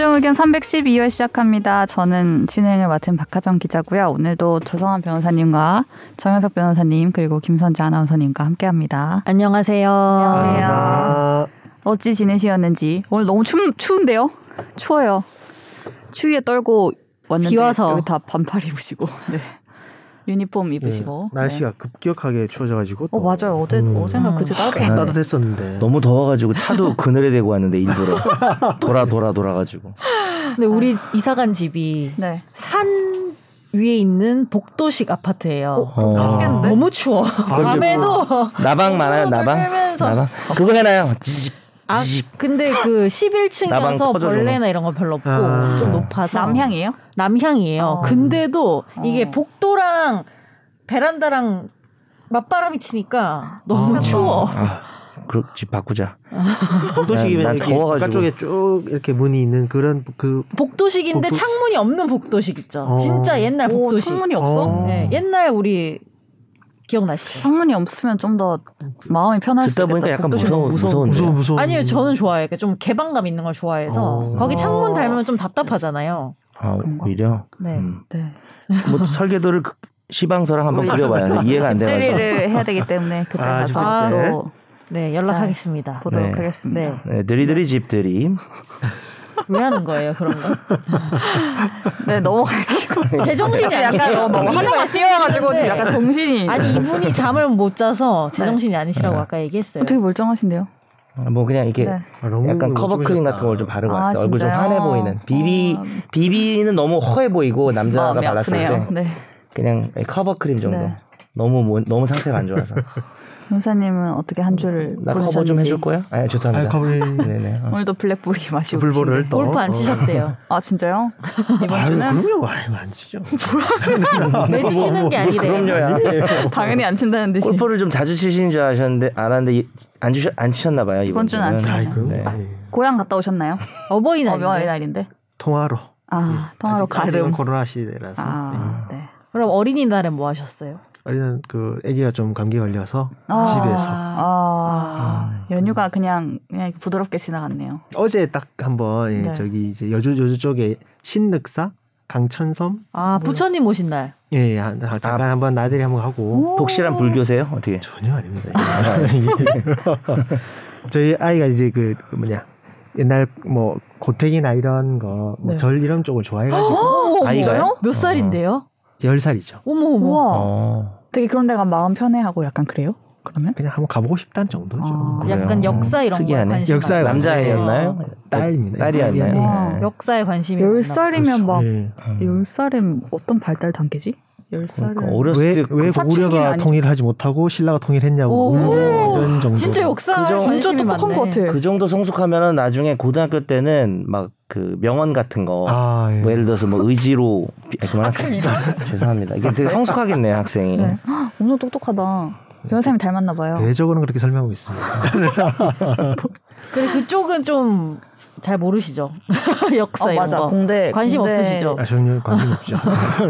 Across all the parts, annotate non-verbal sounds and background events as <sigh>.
최종 의견 312회 시작합니다. 저는 진행을 맡은 박하정 기자고요. 오늘도 조성환 변호사님과 정현석 변호사님 그리고 김선재 아나운서님과 함께합니다. 안녕하세요. 안녕하세요. 어찌 지내시었는지 오늘 너무 추, 추운데요? 추워요. 추위에 떨고 왔는데 비 와서. 여기 다 반팔 입으시고 네. 유니폼 입으시고 네, 날씨가 급격하게 추워져가지고. 네. 어 맞아요. 어제 음. 어젠가 그제 꽤 따뜻했는데 따뜻했었는데. 너무 더워가지고 차도 <laughs> 그늘에 대고 왔는데 일부러 돌아 돌아 돌아가지고 근데 우리 이사 간 집이 네. 산 위에 있는 복도식 아파트예요. 어. 춥겠는데? 너무 추워. 밤에도 나방 많아요 <laughs> 나방. 나방 그거 해놔요 지직 아 근데 그 11층이라서 나방 터져주는 벌레나 이런 거 별로 없고 아. 좀 높아서 남향이에요? 남향이에요. 어. 근데도 이게 어. 복도랑 베란다랑 맞바람이 치니까 너무 아. 추워. 아 그럼 집 바꾸자 <laughs> 복도식이면 더워가지고. 바깥 쪽에 쭉 이렇게 문이 있는 그런 그 복도식인데 복도- 창문이 없는 복도식 있죠. 어. 진짜 옛날 오, 복도식. 창문이 없어? 어. 네, 옛날 우리 기억나시죠? 창문이 없으면 좀 더 마음이 편할 수 듣다 있겠다. 보니까 약간 무서워 무서운데 무서운 무서운. 아니요, 저는 좋아해요. 좀 개방감 있는 걸 좋아해서 어. 거기 창문 어. 달면 좀 답답하잖아요. 아? 오히려 네. 음. 네. 뭐 설계도를 그- 시방서랑 한번 그려봐야 돼 <laughs> 이해가 안 돼가지고 집들이를 해야 되기 때문에 <laughs> 그때 아, 가서 또 네, 연락하겠습니다. 보도록 네. 하겠습니다. 네. 네, 느리느리 집들이 <laughs> 왜 하는 거예요, 그런 거? <laughs> 네, 넘어갈게요. <laughs> 제정신이 약간? 너무 하루가 뛰어가지고 지금. 약간 정신이 아니 이분이 잠을 못 자서 제정신이 아니시라고 네. 아까 얘기했어요. 되게 멀쩡하신데요. 뭐 그냥 이렇게 네. 아, 약간 커버 크림 좀 같은 걸 좀 바르고 아, 왔어 요 얼굴 좀? 환해 보이는 비비 어. 비비는 너무 허해 보이고 남자가 발랐을. 때 네. 그냥 커버 크림 정도 네. 너무 뭐- 너무 상태가 안 좋아서 <laughs> 변호사님은 어떻게 한 주를 나 커버 좀 해줄 거야? 아니 죄송합니다. 아, 커버. 네네. 어. 오늘도 블랙보리 마시고 불보를 계신데. 또. 골프 안 어. 치셨대요. 아 진짜요? <laughs> 이번 주는 그럼요. 아유, 안 치죠. <laughs> 매주 치는 게 아니래요. 그럼요야. <laughs> 당연히 안 친다는 듯이. 골프를 좀 자주 치시는 줄 아셨는데 알았는데 이- 안 주셨 안 치셨나 봐요 이번 이번 주는 안 그럼. 네. 네. 고향 갔다 오셨나요? 어버이날인데. 어버이날인데. 통화로. 아 통화로 아직까지는 가름. 코로나 시대라서. 아 네. 그럼 어린이날엔 뭐 하셨어요? 어린은 그 아기가 좀 감기 걸려서 아. 집에서 아, 연휴가 그냥 그냥 부드럽게 지나갔네요. 어제 딱 한번 예, 네. 저기 이제 여주 여주 쪽에 신늑사 강천섬 아 부처님 오신 날. 예, 한, 한- 잠깐 한번 나들이 한번 하고 독실한 불교세요? 어떻게? 전혀 아닙니다. <laughs> <laughs> 저희 아이가 이제 그, 그 뭐냐 옛날 뭐 고택이나 이런 거, 네. 뭐절 이런 쪽을 좋아해가지고 어머, 아이가요? 몇 살인데요? 열 살이죠. 어머 어머. 우와. 어. 되게 그런 데가 마음 편해하고 약간 그래요? 그러면? 그냥 한번 가보고 싶다는 정도죠. 아. 약간 역사 이런 특이하네. 관심 역사에. 남자애였나요? 딸입니다. 딸이었나요? 아. 네. 역사에 관심이 열 많나 살이면 막 예. 열 살엔 어떤 발달 단계지? 살은 그러니까 어렸을 왜, 때왜 사춘기는 고구려가. 통일하지 못하고 신라가 통일했냐고 오. 울고 이런 정도. 진짜 역사? 진짜 똑똑한 많네. 것 같아. 그 정도 성숙하면은 나중에 고등학교 때는 막 그 명언 같은 거. 아, 예. 뭐 예를 들어서 뭐 의지로 아, 그만할게요. 죄송합니다. 이게 되게 성숙하겠네요 학생이. 네. 헉, 엄청 똑똑하다. 변호사님 닮았나 봐요. 대적으로는 그렇게 설명하고 있습니다. <laughs> 그리고 그쪽은 좀 잘 모르시죠? <laughs> 역사 어, 이런 맞아. 거. 공대 관심 공대- 없으시죠? 아, 전혀 관심 없죠.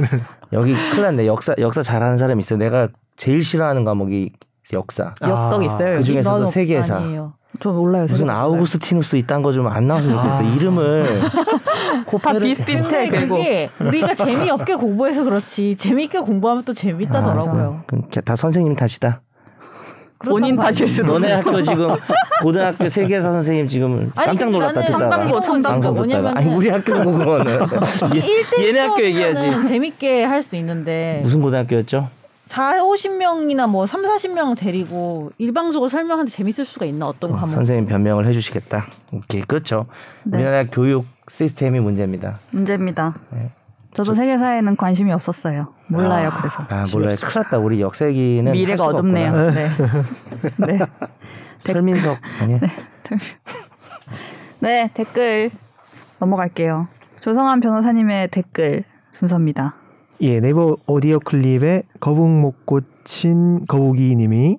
<laughs> 여기 큰일 났네. 역사 역사 잘하는 사람 있어요. 내가 제일 싫어하는 과목이 역사. 엽떡 아, 있어요. 그? 중에서도 세계사. 아니에요. 저 몰라요. 무슨. 아우구스티누스 이딴 거 좀 안 나왔으면 좋겠어. 아. 이름을 <laughs> 다 비슷비슷해. 근데 그리고 그게 우리가 재미없게 공부해서 그렇지 재미있게 공부하면 또 재밌다더라고요. 그럼 다 선생님 탓이다. 본인 탓일 수도. 너네 학교 지금 고등학교 세계사 선생님 지금 깜짝 놀랐다 듣다가 청담고, 청담고. 왜냐면은- 아니 우리 학교는 그거는 <laughs> 얘- 얘네 학교 얘기하지 는 재밌게 할 수 있는데 무슨 고등학교였죠? 4, 50명이나 뭐 3, 40명 데리고 일방적으로 설명하는데 재밌을 수가 있나 어떤 과목? 선생님 변명을 해 주시겠다. 오케이 그렇죠. 네. 우리나라 교육 시스템이 문제입니다. 문제입니다. 네. 저도 세계사에는 관심이 없었어요. 몰라요. 그래서 아 몰라요. 큰일 났다. 우리 역사 얘기는 미래가 어둡네요. 없구나. 네. <laughs> 네. 설민석 아니야? 네, 댓글 넘어갈게요. 조성한 변호사님의 댓글 순서입니다. 예, 네이버 오디오 클립에 거북 목 고친 거북이 님이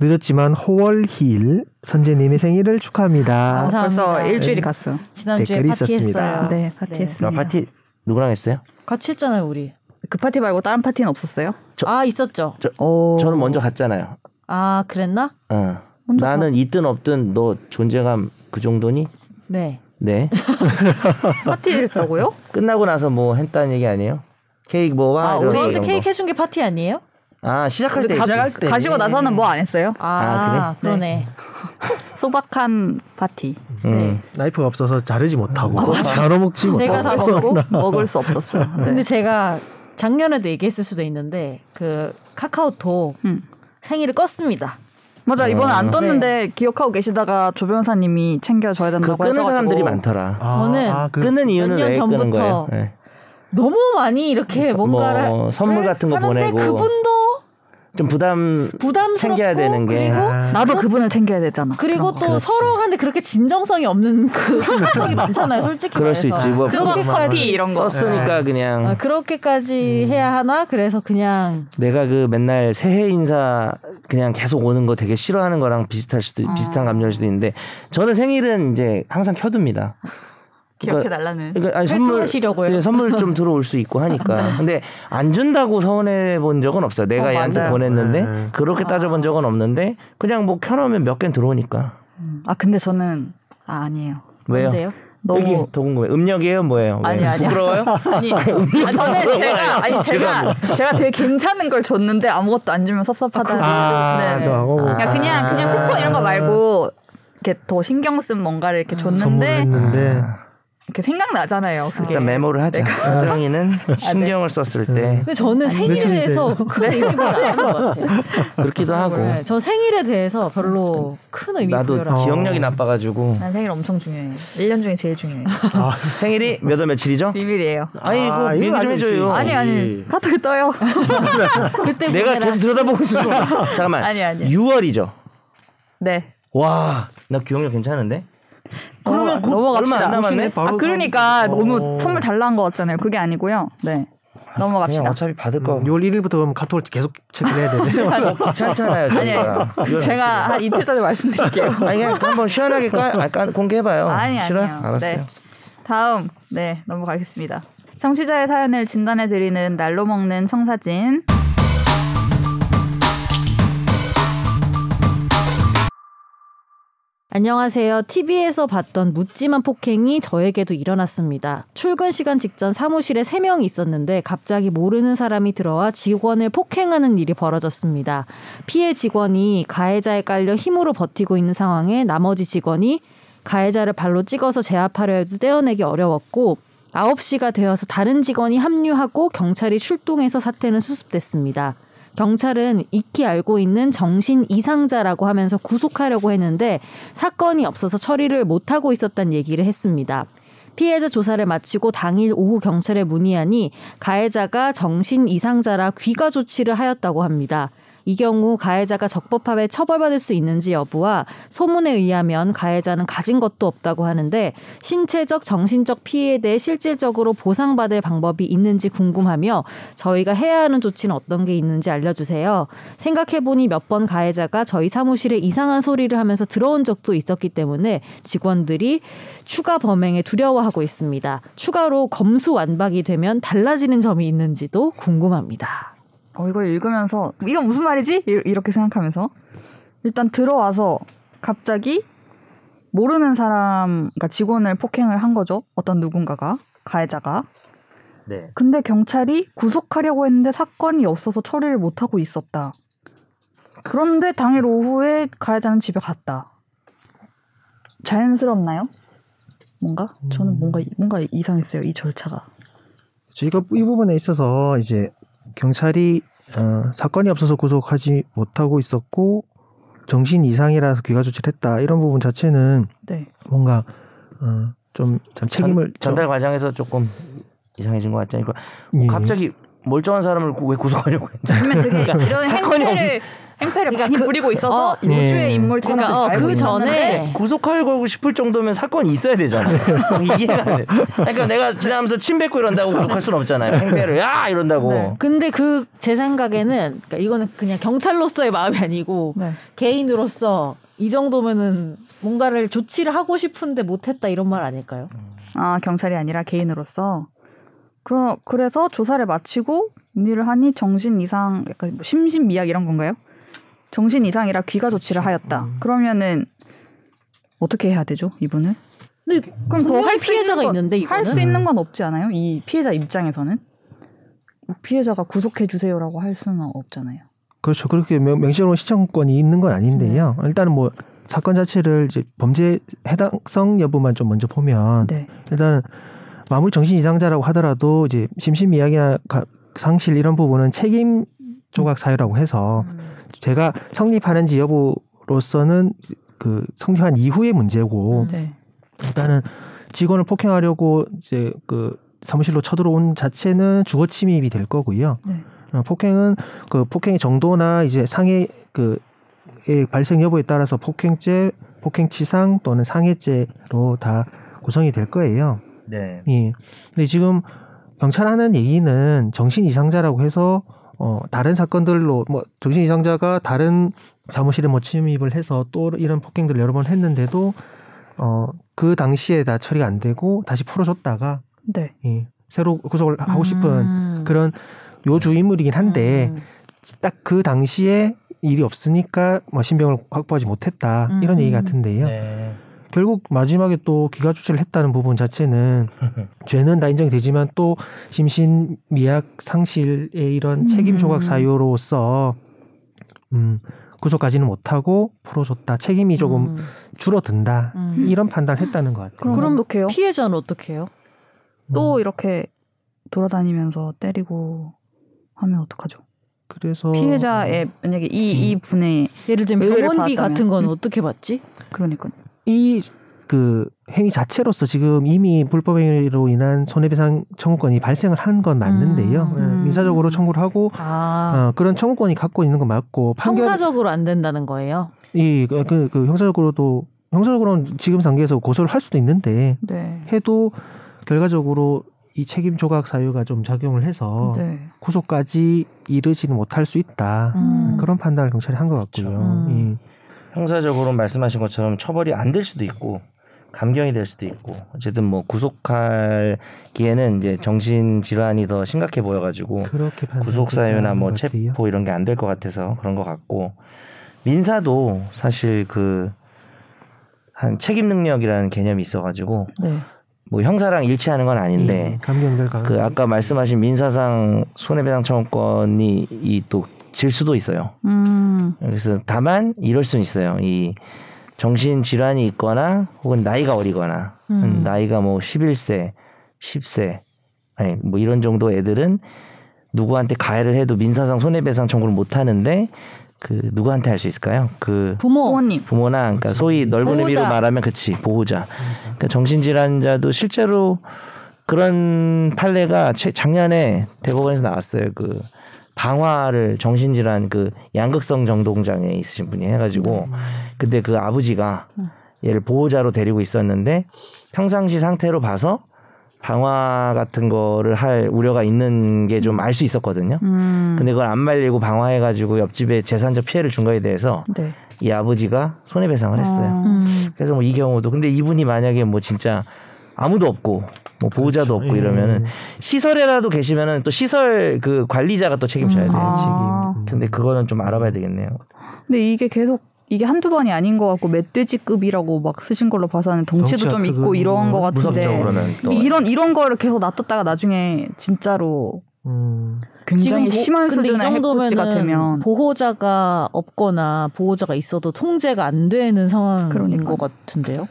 늦었지만 호월힐 선재님의 생일을 축하합니다. 감사합니다. 벌써 일주일이 네. 갔어요. 지난주에 파티했어요. 네, 나 파티했습니다. 파티 누구랑 했어요? 같이 했잖아요, 우리. 그 파티 말고 다른 파티는 없었어요? 저- 아, 있었죠. 오. 저는 먼저 갔잖아요. 아, 그랬나? 어. 나는 있든 없든 너 존재감 그 정도니? 네. 네. <laughs> 파티를 했다고요? 끝나고 나서 뭐 했다는 얘기 아니에요? 케이크 뭐와 아, 이런 저한테 케이크 거. 해준 게 파티 아니에요? 아 시작할 때. 시작할 때. 가시고 나서는 뭐 안 했어요? 아, 그래? 그러네. <laughs> 소박한 파티. 음. 나이프가 없어서 자르지 못하고 아, 나눠 먹지 못하고 제가 다 먹고. <laughs> <laughs> 먹을 수 없었어요. 네. 근데 제가 작년에도 얘기했을 수도 있는데 그 카카오톡 음. 생일을 껐습니다. 맞아 이번에 안 어. 떴는데 기억하고 계시다가 조 변호사님이 챙겨줘야 그 된다고 끄는 해가지고 사람들이 많더라. 아, 저는 아, 그, 끊는 이유는 몇년 왜 끄는 전부터 거예요? 네. 너무 많이 이렇게 서- 뭔가를 뭐 선물 같은 거 하는데 보내고. 그분도 좀 부담 부담스럽고 챙겨야 되는 게. 그리고 아, 나도 그분을 챙겨야 되잖아. 그리고 또 그렇지. 서로 하는데 그렇게 진정성이 없는 그 <laughs> 카톡이 많잖아요, 솔직히 그럴 수 말해서. 있지. 뭐 파티 이런 거. 떴으니까 그냥 아, 그렇게까지 해야 하나? 그래서 그냥 내가 그 맨날 새해 인사 그냥 계속 오는 거 되게 싫어하는 거랑 비슷할 수도 아. 비슷한 감정일 수도 있는데 저는 생일은 이제 항상 켜둡니다. 기억해 달라는. 그러니까 아니, 선물 회수하시려고요? 예, 선물 좀 들어올 수 있고 하니까. <laughs> 근데 안 준다고 서운해 본 적은 없어요. 내가 어, 얘한테 맞아요. 보냈는데 네. 그렇게 따져본 적은 없는데 그냥 뭐 켜놓으면 몇 개는 들어오니까. 아 근데 저는 아 아니에요. 왜요? 뭔데요? 너무 여기 더 궁금해. 음력이에요, 뭐예요? 왜? <laughs> 아니 아니 부끄러워요? 아니 아니, 저는 제가 아니 제가 <laughs> 제가 되게 괜찮은 걸 줬는데 아무것도 안 주면 섭섭하다는. 아, 네. 저, 어, 그냥 그냥 그냥 쿠폰 이런 거 말고 이렇게 더 신경 쓴 뭔가를 이렇게 줬는데 선물했는데 이렇게 생각나잖아요. 그게. 일단 메모를 하자. 하정이는 네. 신경을 썼을 때 근데 저는 생일에 대해서 큰 의미 부여 안 하는 것 같아요. 그렇기도 하고 네, 저 생일에 대해서 별로 큰 의미 나도 해요. 기억력이 나빠가지고 난 생일 엄청 중요해. 1년 중에 제일 중요해. 아, 생일이 몇 월 며칠이죠? 비밀이에요. 아니 이거 아, 얘기 좀. 해줘요. 아니 아니 카톡에 떠요. <laughs> 그때 내가. 계속 들여다보고 있어. <laughs> 잠깐만. 아니, 아니. 6월이죠. 네. 와, 나 기억력 괜찮은데? 그러면 곧 넘어갑시다. 얼마 안 남았네. 아 그러니까 선- 너무 어. 선물 달라는 것 같잖아요. 그게 아니고요. 네. 넘어갑시다. 어차피 받을 거 6월 1일부터 그럼 카톡을 계속 체크를 해야 되네. <laughs> 귀찮잖아요. 아니 <laughs> 제가 한 이틀 전에 말씀드릴게요. 아니 그냥 한번 시원하게 까, 아, 까, 공개해봐요. 아니 싫어요? 아니요. 알았어요. 네. 다음 네 넘어가겠습니다. 청취자의 사연을 진단해 드리는 날로 먹는 청사진. 안녕하세요. TV에서 봤던 묻지만 폭행이 저에게도 일어났습니다. 출근 시간 직전 사무실에 3명이 있었는데 갑자기 모르는 사람이 들어와 직원을 폭행하는 일이 벌어졌습니다. 피해 직원이 가해자에 깔려 힘으로 버티고 있는 상황에 나머지 직원이 가해자를 발로 찍어서 제압하려 해도 떼어내기 어려웠고 9시가 되어서 다른 직원이 합류하고 경찰이 출동해서 사태는 수습됐습니다. 경찰은 익히 알고 있는 정신 이상자라고 하면서 구속하려고 했는데 사건이 없어서 처리를 못하고 있었다는 얘기를 했습니다. 피해자 조사를 마치고 당일 오후 경찰에 문의하니 가해자가 정신 이상자라 귀가 조치를 하였다고 합니다. 이 경우 가해자가 적법하게 처벌받을 수 있는지 여부와 소문에 의하면 가해자는 가진 것도 없다고 하는데 신체적, 정신적 피해에 대해 실질적으로 보상받을 방법이 있는지 궁금하며 저희가 해야 하는 조치는 어떤 게 있는지 알려주세요. 생각해보니 몇 번 가해자가 저희 사무실에 이상한 소리를 하면서 들어온 적도 있었기 때문에 직원들이 추가 범행에 두려워하고 있습니다. 추가로 검수 완박이 되면 달라지는 점이 있는지도 궁금합니다. 어 이걸 읽으면서 이건 무슨 말이지? 이- 이렇게 생각하면서 일단 들어와서 갑자기 모르는 사람, 그러니까 직원을 폭행을 한 거죠. 어떤 누군가가 가해자가. 네. 근데 경찰이 구속하려고 했는데 사건이 없어서 처리를 못 하고 있었다. 그런데 당일 오후에 가해자는 집에 갔다. 자연스럽나요? 뭔가? 저는 뭔가 뭔가 이상했어요. 이 절차가. 저희가 이 부분에 있어서 이제 경찰이 어, 사건이 없어서 구속하지 못하고 있었고 정신 이상이라서 귀가 조치를 했다 이런 부분 자체는 네. 뭔가 어, 좀, 참 책임을 전, 달 과정에서 조금 이상해진 것 같지 않으니까 좀- 예. 갑자기 멀쩡한 사람을 구- 왜 구속하려고 했지? 되게 그러니까 이런 사건이 행패를 행패를 그러니까 많이 그- 부리고 있어서 어, 요주의 예. 인물 처럼 그러니까, 어, 그 전에 구속할 걸고 싶을 정도면 사건이 있어야 되잖아. 이해가 안 돼. 그러니까 내가 지나면서 침 뱉고 이런다고 구속할 수는 없잖아요. 행패를 야 이런다고. 네. 근데 그 제 생각에는 그러니까 이거는 그냥 경찰로서의 마음이 아니고 네. 개인으로서 이 정도면은 뭔가를 조치를 하고 싶은데 못했다 이런 말 아닐까요? 아 경찰이 아니라 개인으로서 그러, 그래서 조사를 마치고 문의를 하니 정신 이상 약간 뭐 심신미약 이런 건가요? 정신 이상이라 귀가 조치를 하였다. 그러면은 어떻게 해야 되죠 이분을? 근데 그럼 더할수 피해자가 있는 있는데 건, 할수 이거는? 있는 건 없지 않아요? 이 피해자 입장에서는 피해자가 구속해 주세요라고 할 수는 없잖아요. 그렇죠. 그렇게 명, 명시적으로 시청권이 있는 건 아닌데요. 네. 일단은 뭐 사건 자체를 이제 범죄 해당성 여부만 좀 먼저 보면 네. 일단은 마무리 정신 이상자라고 하더라도 이제 심신미약이나 가- 상실 이런 부분은 책임 조각 사유라고 해서 제가 성립하는지 여부로서는 그 성립한 이후의 문제고 네. 일단은 직원을 폭행하려고 이제 그 사무실로 쳐들어온 자체는 주거 침입이 될 거고요. 네. 어, 폭행은 그 폭행의 정도나 이제 상해 그의 발생 여부에 따라서 폭행죄, 폭행치상 또는 상해죄로 다 구성이 될 거예요. 네. 예. 근데 지금 경찰 하는 얘기는 정신 이상자라고 해서 어 다른 사건들로 뭐 정신 이상자가 다른 사무실에 뭐 침입을 해서 또 이런 폭행들을 여러 번 했는데도 어 그 당시에 다 처리가 안 되고 다시 풀어줬다가 네. 예. 새로 구속을 하고 싶은 음. 그런 요주 인물이긴 한데 음. 딱그 당시에 일이 없으니까 뭐 신병을 확보하지 못했다 이런 음. 얘기 같은데요. 네. 결국 마지막에 또 기가 조치를 했다는 부분 자체는 <laughs> 죄는 다 인정이 되지만 또 심신 미약 상실의 이런 음. 책임 조각 사유로서 음 구속까지는 못하고 풀어줬다 책임이 조금 음. 줄어든다 음. 이런 판단을 했다는 것 같아요. 그럼, 그럼 어떡해요? 피해자는 어떻게 해요? 또 음, 이렇게 돌아다니면서 때리고 하면 어떡하죠? 그래서 피해자의 만약에 이 이 분의 예를 들면 병원비 받았다면. 같은 건 음. 어떻게 받지? 그러니까 이 그 행위 자체로서 지금 이미 불법 행위로 인한 손해배상 청구권이 발생을 한 건 맞는데요. 음. 예, 민사적으로 청구를 하고 아 어, 그런 청구권이 갖고 있는 건 맞고 판결 형사적으로 안 된다는 거예요. 이 그, 그, 그 형사적으로도 형사적으로는 지금 단계에서 고소를 할 수도 있는데 네. 해도 결과적으로 이 책임 조각 사유가 좀 작용을 해서 네. 구속까지 이르지는 못할 수 있다 음. 그런 판단을 경찰이 한 것 같고요. 음. 형사적으로 말씀하신 것처럼 처벌이 안 될 수도 있고 감경이 될 수도 있고 어쨌든 뭐 구속하기에는 이제 정신 질환이 더 심각해 보여가지고 구속 사유나 뭐 체포 이런 게 안 될 것 같아서 그런 것 같고 민사도 사실 그 한 책임 능력이라는 개념이 있어가지고 네. 뭐 형사랑 일치하는 건 아닌데 예, 감경될 가능. 그 아까 말씀하신 민사상 손해배상 청구권이 이 또 질 수도 있어요. 음. 그래서 다만 이럴 수는 있어요. 이 정신 질환이 있거나 혹은 나이가 어리거나 음. 음, 나이가 뭐 11세, 10세 아니 뭐 이런 정도 애들은 누구한테 가해를 해도 민사상 손해배상 청구를 못 하는데 그 누구한테 할 수 있을까요? 그 부모. 부모님. 부모나 그러니까 소위 넓은 보호자. 의미로 말하면 그치 보호자. 그러니까 정신질환자도 실제로 그런 판례가 최- 작년에 대법원에서 나왔어요. 그 방화를 정신질환 그 양극성 정동장애 있으신 분이 해가지고 근데 그 아버지가 얘를 보호자로 데리고 있었는데 평상시 상태로 봐서 방화 같은 거를 할 우려가 있는 게 좀 알 수 있었거든요. 음. 근데 그걸 안 말리고 방화해가지고 옆집에 재산적 피해를 준 거에 대해서 네. 이 아버지가 손해배상을 했어요. 어. 음. 그래서 뭐 이 경우도 근데 이분이 만약에 뭐 진짜 아무도 없고 뭐 보호자도 그렇죠. 없고 예. 이러면은 시설에라도 계시면은 또 시설 그 관리자가 또 책임져야 음. 돼요. 아. 책임. 근데 그거는 좀 알아봐야 되겠네요. 근데 이게 계속 이게 한두 번이 아닌 것 같고 멧돼지급이라고 막 쓰신 걸로 봐서는 덩치도 좀 있고 이런 것 같은데 무섭죠 그러면 또. 이런 이런 거를 계속 놔뒀다가 나중에 진짜로 음. 굉장히 보- 심한 수준의 정도면은 되면 보호자가 없거나 보호자가 있어도 통제가 안 되는 상황인 그러니까요. 것 같은데요.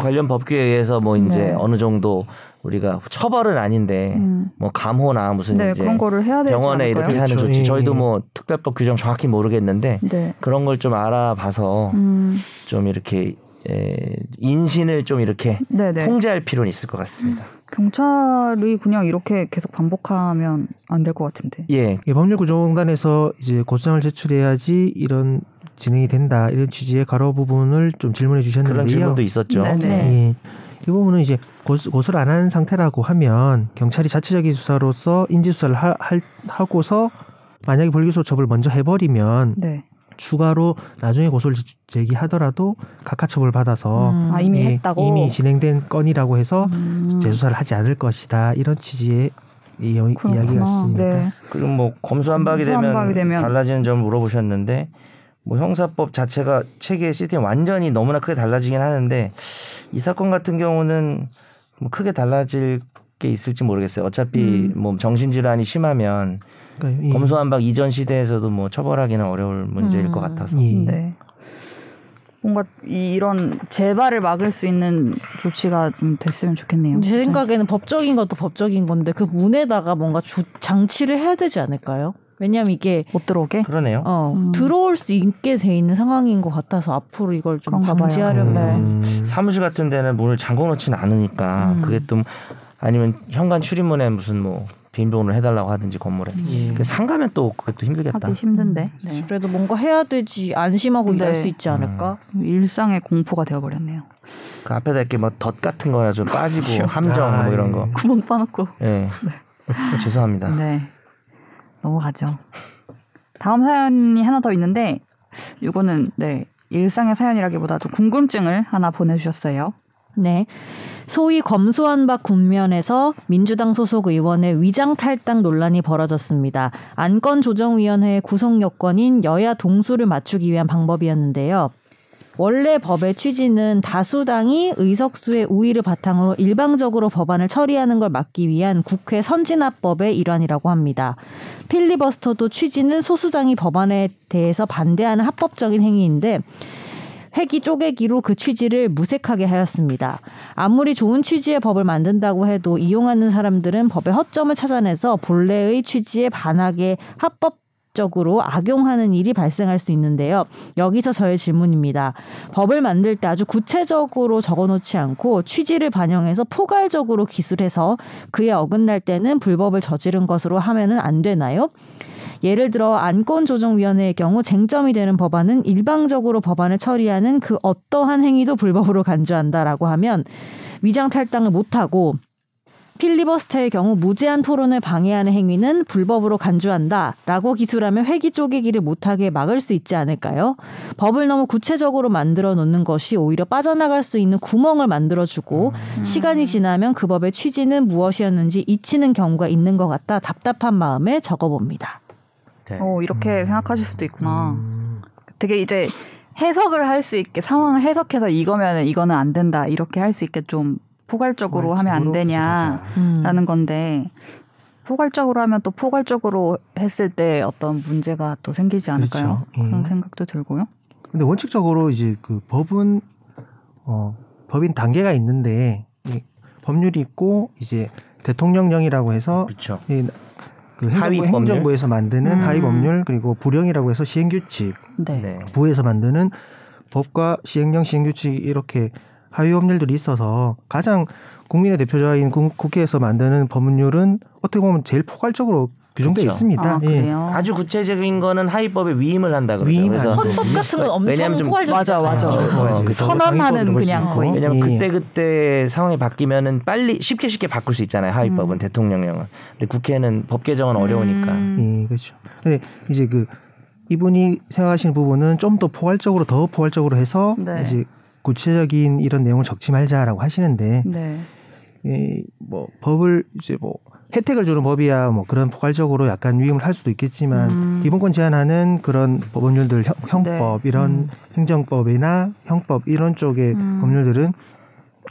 관련 법규에 의해서 뭐 이제 네. 어느 정도 우리가 처벌은 아닌데 음. 뭐 감호나 무슨 네 이제 그런 거를 해야 되지 병원에? 이렇게 하는 그렇죠. 조치 예, 저희도 예. 뭐 특별법 규정 정확히 모르겠는데 네. 그런 걸 좀 알아봐서 음. 좀 이렇게 에, 인신을 좀 이렇게 네네. 통제할 필요는 있을 것 같습니다. 경찰이 그냥 이렇게 계속 반복하면 안 될 것 같은데. 예, 이 법률 구조공단에서 이제 고소장을 제출해야지 이런 진행이 된다 이런 취지의 가로 부분을 좀 질문해 주셨는데요. 그런 질문도 있었죠. 네, 네. 예. 이 부분은 이제 고소, 고소 를 안 한 상태라고 하면 경찰이 자체적인 수사로서 인지 수사를 하, 할- 하고서 만약에 불기소 처벌 먼저 해버리면 네. 추가로 나중에 고소를 제- 제기하더라도 각하 처벌 받아서 음. 아 이미 예, 했다고. 이미 진행된 건이라고 해서 음. 재수사를 하지 않을 것이다 이런 취지의 이, 여- 그렇구나. 이야기 같습니다. 네. 그리고 뭐 검수한박이 되면, 검수한박이 되면 달라지는 점 물어보셨는데 뭐 형사법 자체가 체계 시스템이 완전히 너무나 크게 달라지긴 하는데 이 사건 같은 경우는 뭐 크게 달라질 게 있을지 모르겠어요. 어차피 음. 뭐 정신질환이 심하면 그러니까 이- 검소한박 이전 시대에서도 뭐 처벌하기는 어려울 문제일 음. 것 같아서. 예. 네. 뭔가 이- 이런 재발을 막을 수 있는 조치가 좀 됐으면 좋겠네요. 제 생각에는 법적인 것도 법적인 건데 그 문에다가 뭔가 조- 장치를 해야 되지 않을까요? 왜냐면 이게 못 들어오게. 그러네요. 어, 음. 들어올 수 있게 돼 있는 상황인 것 같아서 앞으로 이걸 좀. 방지하려면 네. 음. 사무실 같은 데는 문을 잠궈 놓지는 않으니까 음. 그게 또 아니면 현관 출입문에 무슨 뭐 비밀번호를 해달라고 하든지 건물에 예. 그 상가면 또 그것도 힘들겠다. 하기 힘든데. 네. 그래도 뭔가 해야 되지 안심하고 일할 네. 수 있지 않을까? 일상의 공포가 되어버렸네요. 그 앞에다 이렇게 뭐덧 같은 거나 좀 <laughs> 빠지고 함정 아, 뭐 이런 예. 거. 구멍 파놓고. 예. <laughs> 죄송합니다. 네. 넘어가죠. 다음 사연이 하나 더 있는데 이거는 네 일상의 사연이라기보다 좀 궁금증을 하나 보내주셨어요. 네. 소위 검소한박 국면에서 민주당 소속 의원의 위장 탈당 논란이 벌어졌습니다. 안건조정위원회의 구성 여건인 여야 동수를 맞추기 위한 방법이었는데요. 원래 법의 취지는 다수당이 의석수의 우위를 바탕으로 일방적으로 법안을 처리하는 걸 막기 위한 국회 선진화법의 일환이라고 합니다. 필리버스터도 취지는 소수당이 법안에 대해서 반대하는 합법적인 행위인데 회기 쪼개기로 그 취지를 무색하게 하였습니다. 아무리 좋은 취지의 법을 만든다고 해도 이용하는 사람들은 법의 허점을 찾아내서 본래의 취지에 반하게 합법 적으로 악용하는 일이 발생할 수 있는데요. 여기서 저의 질문입니다. 법을 만들 때 아주 구체적으로 적어놓지 않고 취지를 반영해서 포괄적으로 기술해서 그에 어긋날 때는 불법을 저지른 것으로 하면은 안 되나요? 예를 들어 안건조정위원회의 경우 쟁점이 되는 법안은 일방적으로 법안을 처리하는 그 어떠한 행위도 불법으로 간주한다라고 하면 위장 탈당을 못하고 필리버스터의 경우 무제한 토론을 방해하는 행위는 불법으로 간주한다라고 기술하면 회기 쪼개기를 못하게 막을 수 있지 않을까요? 법을 너무 구체적으로 만들어 놓는 것이 오히려 빠져나갈 수 있는 구멍을 만들어주고 음. 시간이 지나면 그 법의 취지는 무엇이었는지 잊히는 경우가 있는 것 같다 답답한 마음에 적어봅니다. 네. 어 이렇게 음. 생각하실 수도 있구나. 음. 되게 이제 해석을 할 수 있게 상황을 해석해서 이거면 이거는 안 된다 이렇게 할 수 있게 좀 포괄적으로 하면 안 되냐라는 음. 건데 포괄적으로 하면 또 포괄적으로 했을 때 어떤 문제가 또 생기지 않을까요? 그렇죠. 예. 그런 생각도 들고요. 근데 원칙적으로 이제 그 법은 어 법인 단계가 있는데 이 법률이 있고 이제 대통령령이라고 해서 그렇죠. 이, 그 하위 행정부? 행정부 에서 만드는 음. 하위 법률 그리고 부령이라고 해서 시행규칙 네. 네. 부에서 만드는 법과 시행령 시행규칙 이렇게 하위 법률들이 있어서 가장 국민의 대표자인 국- 국회에서 만드는 법률은 어떻게 보면 제일 포괄적으로 규정되어 그렇죠. 있습니다. 아 예. 아주 구체적인 거는 하위법에 위임을 한다 그러죠. 위임을 그래서. 헌법 같은 건 엄청 포괄적이잖아요. 맞아, 맞아. 어, 그 선언하는 그냥 거의. 왜냐면 예. 그때 그때 상황이 바뀌면은 빨리 쉽게 쉽게 바꿀 수 있잖아요. 하위법은 음. 대통령령은. 근데 국회는 법 개정은 어려우니까. 음. 예, 그렇죠. 근데 이제 그 이분이 생각하시는 부분은 좀 더 포괄적으로 더 포괄적으로 해서 네. 이제 구체적인 이런 내용을 적지 말자라고 하시는데 네. 이, 뭐 법을 이제 뭐 혜택을 주는 법이야 뭐 그런 포괄적으로 약간 위임을 할 수도 있겠지만 음. 기본권 제한하는 그런 법률들 형, 형법 네. 이런 음. 행정법이나 형법 이런 쪽의 음. 법률들은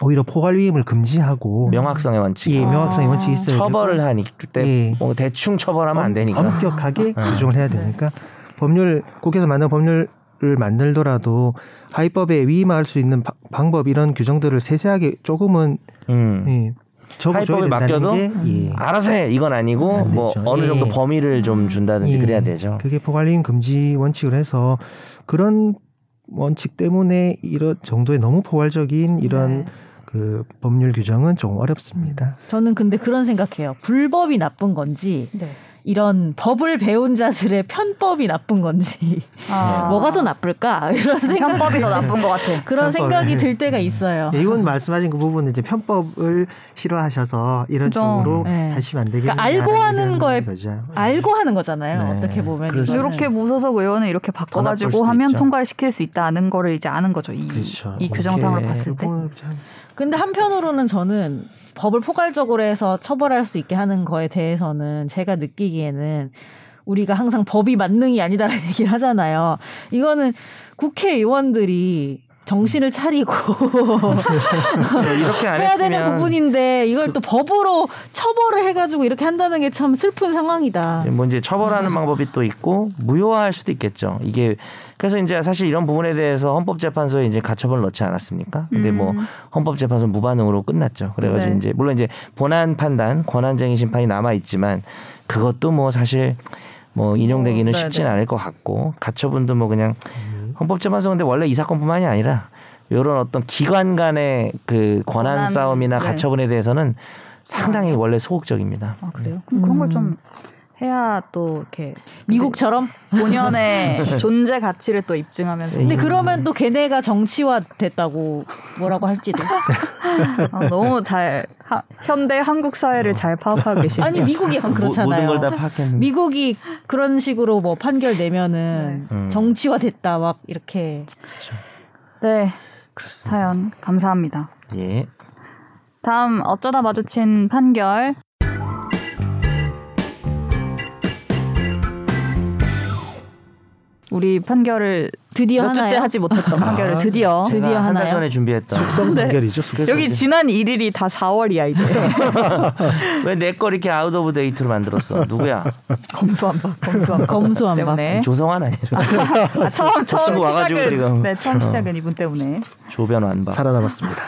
오히려 포괄 위임을 금지하고 명확성의 원칙. 예, 아. 명확성의 원칙이 있어요. 처벌을 하니 그때 예. 뭐 대충 처벌하면 안 되니까. 엄격하게 아. 규정을 해야 되니까 법률 국회에서 만든 법률 을 만들더라도 하위법에 위임할 수 있는 바- 방법 이런 규정들을 세세하게 조금은 음. 예, 하위법에 맡겨도 게 예. 알아서 해. 이건 아니고 안 뭐. 어느 정도 예. 범위를 좀 준다든지 예. 그래야 되죠. 그게 포괄위임 금지 원칙을 해서 그런 원칙 때문에 이런 정도의 너무 포괄적인 이런 네. 그 법률 규정은 좀 어렵습니다. 저는 근데 그런 생각해요. 불법이 나쁜 건지 네. 이런 법을 배운 자들의 편법이 나쁜 건지 아. 뭐가 더 나쁠까 이런 생각 편법이 더 나쁜 것 같아. 그런 편법이. 생각이 들 때가 있어요. 예, 이건 말씀하신 그 부분은 이제 편법을 싫어하셔서 이런 그죠. 쪽으로 네. 하시면 안 되겠냐. 그러니까 알고 하는 거에 거죠. 알고 하는 거잖아요. 네. 어떻게 보면 수 이거는. 이렇게 무소속 의원은 이렇게 바꿔가지고 하면 있죠. 통과를 시킬 수 있다는 거를 이제 아는 거죠. 이, 그렇죠. 이 규정상으로 봤을 때. 근데 한편으로는 저는 법을 포괄적으로 해서 처벌할 수 있게 하는 거에 대해서는 제가 느끼기에는 우리가 항상 법이 만능이 아니다라는 <laughs> 얘기를 하잖아요. 이거는 국회의원들이 정신을 차리고 <laughs> 저 이렇게 안 <laughs> 해야 되는 부분인데 이걸 또 법으로 처벌을 해가지고 이렇게 한다는 게 참 슬픈 상황이다. 뭐 이제 처벌하는 음. 방법이 또 있고 무효화할 수도 있겠죠. 이게 그래서 이제 사실 이런 부분에 대해서 헌법재판소에 이제 가처분을 넣지 않았습니까? 근데 뭐 음. 헌법재판소 무반응으로 끝났죠. 그래가지고 네. 이제 물론 이제 본안 판단, 권한쟁의 심판이 남아 있지만 그것도 뭐 사실 뭐 인용되기는 어, 네, 쉽지는 네. 않을 것 같고 가처분도 뭐 그냥 헌법재판소 근데 원래 이 사건뿐만이 아니라 이런 어떤 기관 간의 그 권한, 권한, 싸움이나 네. 가처분에 대해서는 상당히 원래 소극적입니다. 아 그래요? 그럼 그런 음. 걸좀 해야 또 이렇게 미국처럼. 본연의 <laughs> 존재 가치를 또 입증하면서. 근데 그러면 또 걔네가 정치화 됐다고 뭐라고 할지도. 아, 너무 잘 하- 현대 한국 사회를 잘 파악하고 <laughs> 계시네요. 아니 미국이 약간 모- 그렇잖아요. 모든 걸 다 파악했는데. 미국이 그런 식으로 뭐 판결 내면은 네. 음. 정치화 됐다 막 이렇게 네 그렇습니다. 사연 감사합니다. 예. 다음 어쩌다 마주친 판결. 우리 판결을 드디어 몇 하나요? 주째 하지 못했던 판결을 드디어 드디어 제가 한달 하나요? 전에 준비했던. 속성 네. 판결이죠. 속성. 그래서 여기 지난 1일이 다 4월이야 이제 <laughs> 왜 내 거 이렇게 out of date로 만들었어? 누구야? <laughs> 검수한 바 검수한 바 검수한 바. 때문에 조성환 아니에요? 아, 처음 처음 <laughs> 친구 와가지고 시작은 지금. 네 처음 시작은 이분 때문에 조변완박. 살아남았습니다.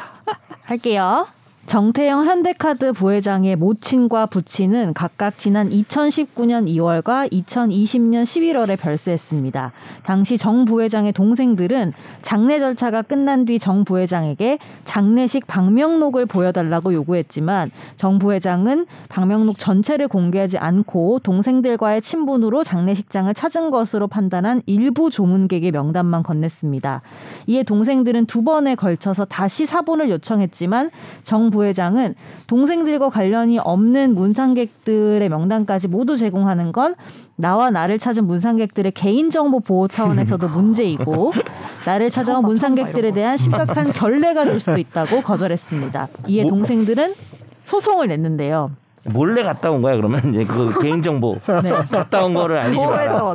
할게요. 정태영 현대카드 부회장의 모친과 부친은 각각 지난 2019년 2월과 2020년 11월에 별세했습니다. 당시 정 부회장의 동생들은 장례 절차가 끝난 뒤 정 부회장에게 장례식 방명록을 보여달라고 요구했지만 정 부회장은 방명록 전체를 공개하지 않고 동생들과의 친분으로 장례식장을 찾은 것으로 판단한 일부 조문객의 명단만 건넸습니다. 이에 동생들은 두 번에 걸쳐서 다시 사본을 요청했지만 정 부회장은 동생들과 관련이 없는 문상객들의 명단까지 모두 제공하는 건 나와 나를 찾은 문상객들의 개인정보 보호 차원에서도 <laughs> 문제이고 나를 찾아온 문상객들에 대한 심각한 <laughs> 결례가 될 수도 있다고 거절했습니다. 이에 뭐- 동생들은 소송을 냈는데요. 몰래 갔다 온 거야 그러면 이제 그 개인정보 <laughs> 네. 갔다 온 거를 알리지 마라.